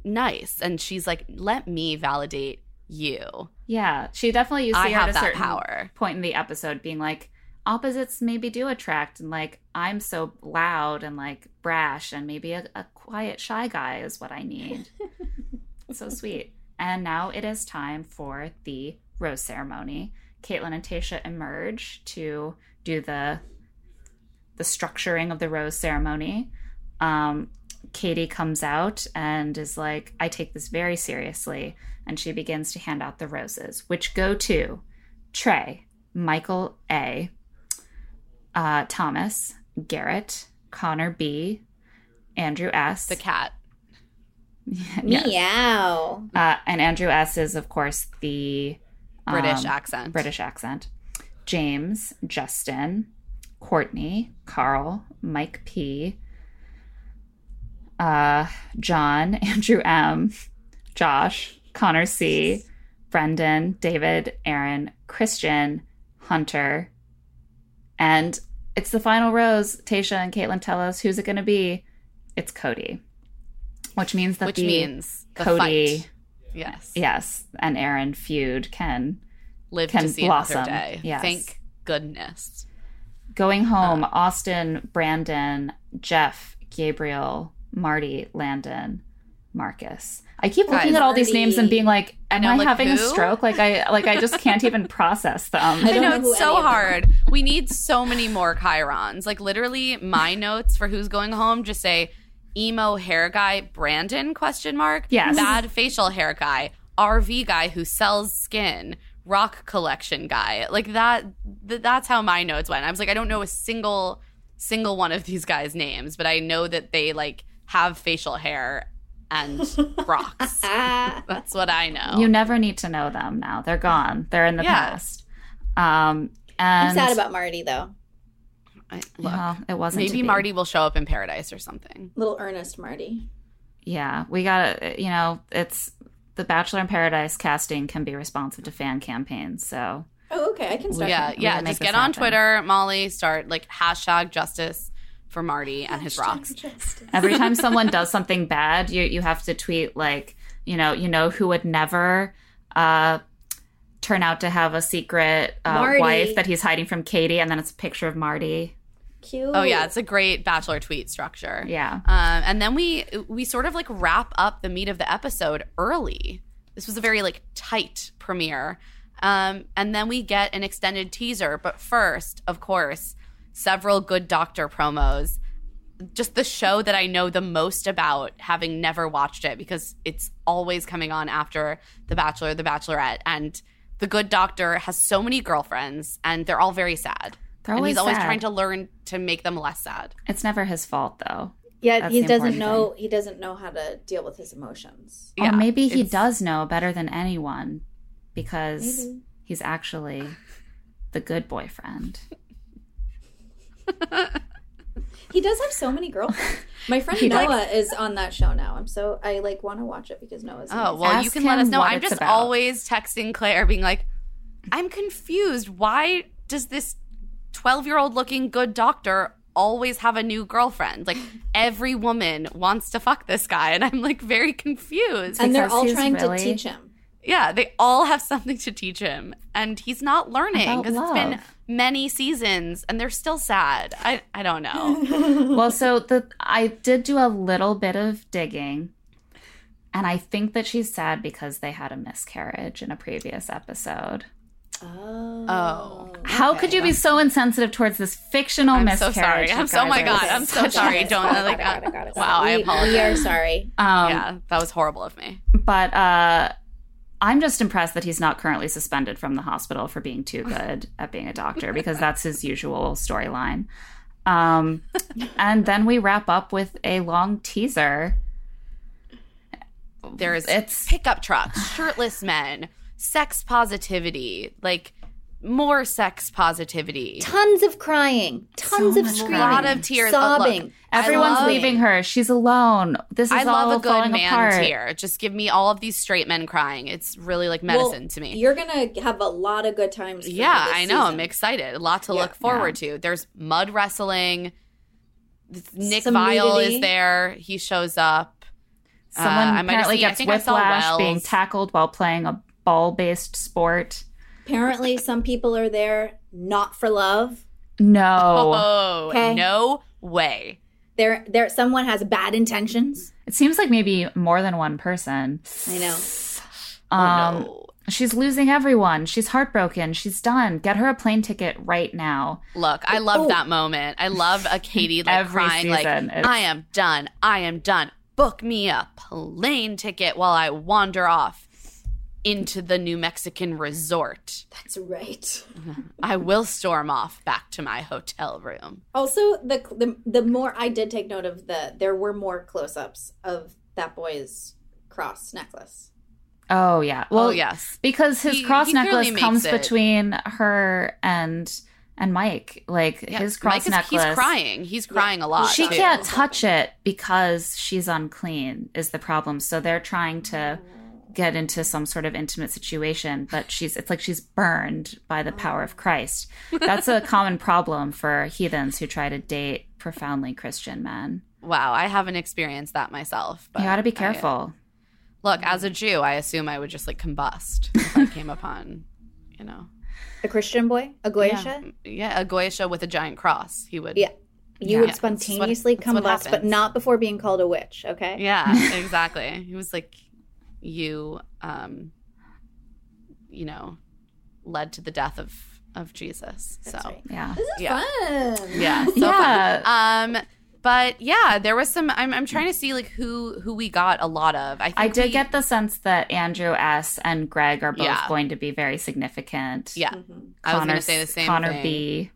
nice. And she's like, let me validate you. Yeah, she definitely you see I her have at a that certain power. point in the episode being like opposites maybe do attract and like I'm so loud and like brash and maybe a, a quiet shy guy is what I need. so sweet. And now it is time for the rose ceremony. Kaitlyn and Tayshia emerge to do the the structuring of the rose ceremony. Um, Katie comes out and is like, I take this very seriously. And she begins to hand out the roses, which go to Trey, Michael A., uh, Thomas, Garrett, Connor B., Andrew S. The cat. Yes. Meow. Uh, and Andrew S. is, of course, the British um, accent. British accent. James, Justin, Courtney, Carl, Mike P, uh, John, Andrew M, Josh, Connor C, Brendan, David, Aaron, Christian, Hunter, and it's the final rose. Tayshia and Kaitlyn tell us who's it going to be. It's Cody, which means that which the means Cody. Yes. yes, and Aaron feud can Live can to see blossom. another day. Yes. Thank goodness. Going home, Uh. Austin, Brandon, Jeff, Gabriel, Marty, Landon, Marcus. I keep looking Guys, at all these names and being like, am know, I like, having a stroke? Like I like I just can't even process them. I I know, know it's so any of them are. hard. We need so many more chyrons. Like literally, my notes for who's going home just say emo hair guy Brandon question mark. Yes. Bad facial hair guy. RV guy who sells skin. Rock collection guy. Like that. Th- that's how my notes went. I was like, I don't know a single single one of these guys' names, but I know that they like have facial hair and rocks. That's what I know. You never need to know them now. They're gone. They're in the Yeah. past. Um and I'm sad about Marty though. I- look, well, it wasn't maybe. Marty will show up in paradise or something. Little earnest Marty. Yeah, we got to you know, it's the Bachelor in Paradise casting can be responsive to fan campaigns. So, Oh, okay. I can start. yeah, yeah. Just this get on. Twitter, Molly. Start like hashtag justice for Marty and his rocks. Every time someone does something bad, you you have to tweet like, you know, you know who would never uh turn out to have a secret uh, wife that he's hiding from Katie, and then it's a picture of Marty. Cute. Oh yeah, it's a great bachelor tweet structure. Yeah. Um, and then we we sort of like wrap up the meat of the episode early. This was a very like tight premiere. Um, and then we get an extended teaser. But first, of course, several good doctor promos. Just the show that I know the most about, having never watched it because it's always coming on after The Bachelor, The Bachelorette, and the Good Doctor has so many girlfriends, and they're all very sad. They're and he's always always trying to learn to make them less sad. It's never his fault, though. Yeah, That's he doesn't important know. He doesn't know how to deal with his emotions. Yeah, or maybe he does know better than anyone because Maybe. he's actually the good boyfriend. He does have so many girlfriends. My friend He does. Noah is on that show now. I'm so I like want to watch it because Noah's. Oh, amazing. well, you can let us know. I'm just about. always texting Clare, being like, I'm confused. Why does this 12 year old looking good doctor always have a new girlfriend? Like, every woman wants to fuck this guy. And I'm like, very confused. and they're all trying really- to teach him. yeah, they all have something to teach him. And he's not learning because it's been love. Many seasons and they're still sad. I, I don't know. well, so the I did do a little bit of digging, and I think that she's sad because they had a miscarriage in a previous episode. Oh. Oh. How could you be so insensitive towards this fictional miscarriage? I'm so miscarriage? sorry. I'm so, oh my God. I'm so sorry. Don't, like, got it, got it, got wow, it. I apologize. We are sorry. Um, yeah, that was horrible of me. But uh, I'm just impressed that he's not currently suspended from the hospital for being too good at being a doctor because that's his usual storyline. Um, and then we wrap up with a long teaser. There's It's- pickup trucks, shirtless men, sex positivity, like more sex positivity. Tons of crying. Tons So of much screaming. lot of tears. Uh, look, Sobbing. Everyone's love- leaving her. She's alone. This is I love all a good man apart. tear. Just give me all of these straight men crying. It's really like Well, medicine to me. You're gonna have a lot of good times. for Yeah, this I know. I'm excited. A lot to Yeah. look forward to. There's mud wrestling. Nick Some Viall nudity. is there. He shows up. Someone Uh, I might have apparently I gets think I whiplash being tackled while playing a ball-based sport. Apparently, some people are there not for love. No, Oh, Okay. no way. There, there. Someone has bad intentions. it seems like maybe more than one person. I know. Um, oh, no. She's losing everyone. She's heartbroken. She's done. Get her a plane ticket right now. Look, I love Oh. that moment. I love a Katie like Every crying like it's- I am done. I am done. Book me a plane ticket while I wander off into the New Mexican resort. That's right. I will storm off back to my hotel room. Also, the the the more I did take note of the, there were more close-ups of that boy's cross necklace. Oh yeah. Well, oh yes. because his He- cross he necklace comes it. between her and and Mike. Like Yeah, his cross Mike is- necklace. He's crying. He's crying a lot. She too. can't touch it because she's unclean. Is the problem? So they're trying to oh. Get into some sort of intimate situation, but she's it's like she's burned by the power of Christ. That's a common problem for heathens who try to date profoundly Christian men. Wow, I haven't experienced that myself. But You got to be I- careful. look, as a Jew, I assume I would just like combust if I came upon, you know, A Christian boy, a goyisha. yeah, a goyisha with a giant cross. He would. Yeah. You Yeah. would spontaneously that's what combust, but not before being called a witch. Okay. Yeah, exactly. he was like, you, um, you know, led to the death of of Jesus. That's so right. Yeah. This is Yeah. fun. yeah, so Yeah. fun. Um, but yeah, there was some. I'm I'm trying to see like who who we got a lot of. I think I did we- get the sense that Andrew S and Greg are both Yeah. going to be very significant. Yeah, Mhm. I was going Connor- to say the same Connor thing. B.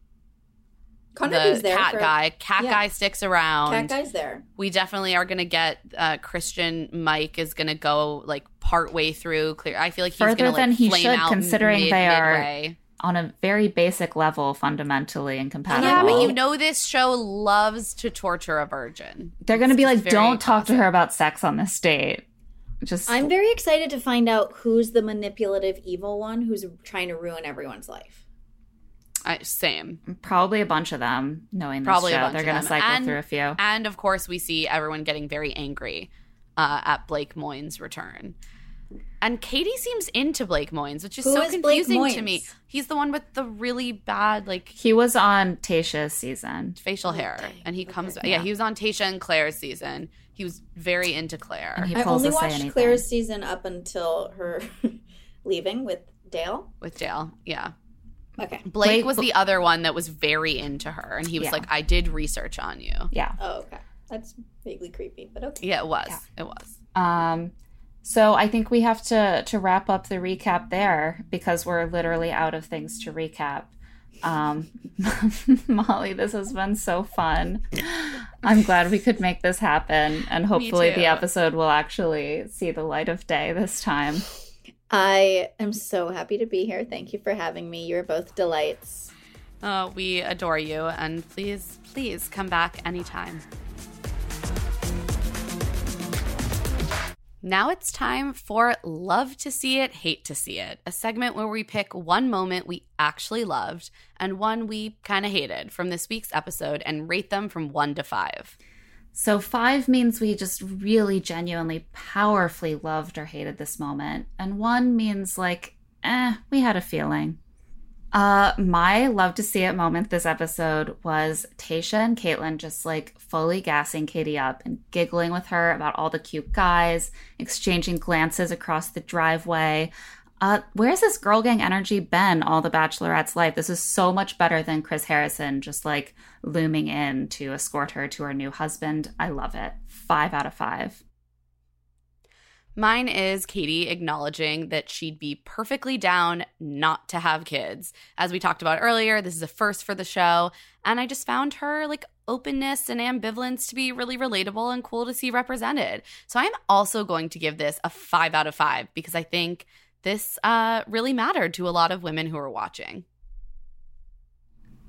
Connor the there. cat for- guy. Cat yeah. guy sticks around. Cat guy's there. We definitely are going to get uh, Christian. Mike is going to go like part way through. Clear. I feel like he's Further going to like than he should, considering mid- they are midway. on a very basic level, fundamentally incompatible. Yeah, but you know this show loves to torture a virgin. They're going to be like, don't talk to her about sex on this date. Just I'm very excited to find out who's the manipulative evil one who's trying to ruin everyone's life. I, same. probably a bunch of them. Knowing this Probably a show, bunch they're going to cycle And- through a few. And of course, we see everyone getting very angry uh, at Blake Moynes' return. And Katie seems into Blake Moynes, which is Who so is Blake confusing to me. He's the one with the really bad like He was on Tayshia's season. facial hair, and he comes back. Yeah, he was on Tasha and Clare's season. He was very into Claire. And he I pulls only watched anything. Clare's season up until her leaving with Dale. with Dale. Yeah. Okay. Blake, Blake- was the other one that was very into her, and he was Yeah. like, "I did research on you." Yeah. Oh, okay. That's vaguely creepy, but okay. Yeah, it was. Yeah. It was. Um, so I think we have to to wrap up the recap there because we're literally out of things to recap. Um, Molly, this has been so fun. I'm glad we could make this happen, and hopefully the episode will actually see the light of day this time. I am so happy to be here. Thank you for having me. You're both delights. Uh, we adore you, and please, please come back anytime. Now it's time for Love to See It, Hate to See It, a segment where we pick one moment we actually loved and one we kind of hated from this week's episode and rate them from one to five. So five means we just really genuinely powerfully loved or hated this moment. And one means like, eh, we had a feeling. Uh my love to see it moment this episode was Tayshia and Kaitlyn just like fully gassing Katie up and giggling with her about all the cute guys, exchanging glances across the driveway. Uh, where's this girl gang energy been all the Bachelorette's life? This is so much better than Chris Harrison just like looming in to escort her to her new husband. I love it. Five out of five. Mine is Katie acknowledging that she'd be perfectly down not to have kids. As we talked about earlier, this is a first for the show, and I just found her like openness and ambivalence to be really relatable and cool to see represented. So I'm also going to give this a 5 out of 5 because I think this uh really mattered to a lot of women who were watching.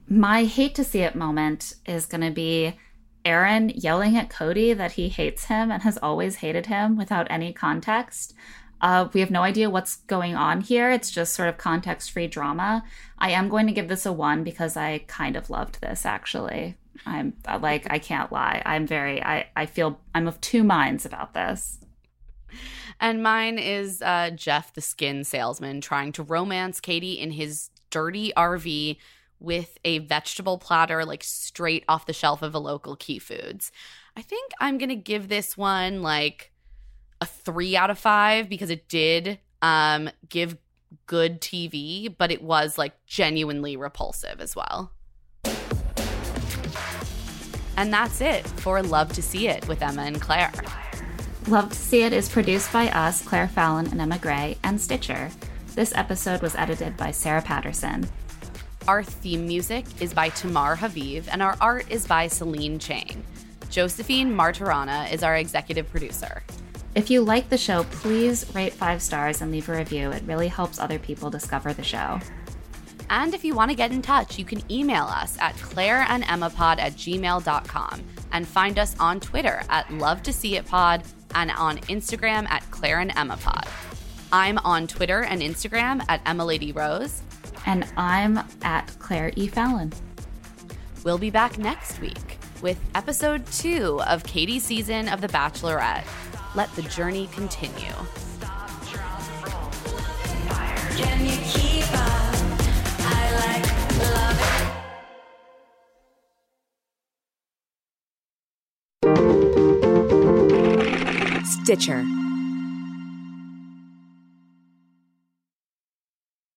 My hate to see it moment is going to be Aaron yelling at Cody that he hates him and has always hated him without any context. Uh, we have no idea what's going on here. It's just sort of context free drama. I am going to give this a one because I kind of loved this actually. I'm like, I can't lie. I'm very, I, I feel I'm of two minds about this. And mine is uh, Jeff, the skin salesman, trying to romance Katie in his dirty RV with a vegetable platter, like straight off the shelf of a local Key Foods. I think I'm going to give this one like a three out of five because it did um, give good TV, but it was like genuinely repulsive as well. And that's it for Love to See It with Emma and Claire. Love to See It is produced by us, Claire Fallon and Emma Gray, and Stitcher. This episode was edited by Sarah Patterson. Our theme music is by Tamar Haviv, and our art is by Celine Chang. Josephine Martirana is our executive producer. If you like the show, please rate five stars and leave a review. It really helps other people discover the show. And if you want to get in touch, you can email us at claireandemmapod at gmail.com and find us on Twitter at Love to See It Pod and on Instagram at Claire and Emma Pod. I'm on Twitter and Instagram at Emma Lady Rose. And I'm at Claire E. Fallon. We'll be back next week with episode two of Katie's season of The Bachelorette. Let the journey continue. Can you keep up? I like love Stitcher.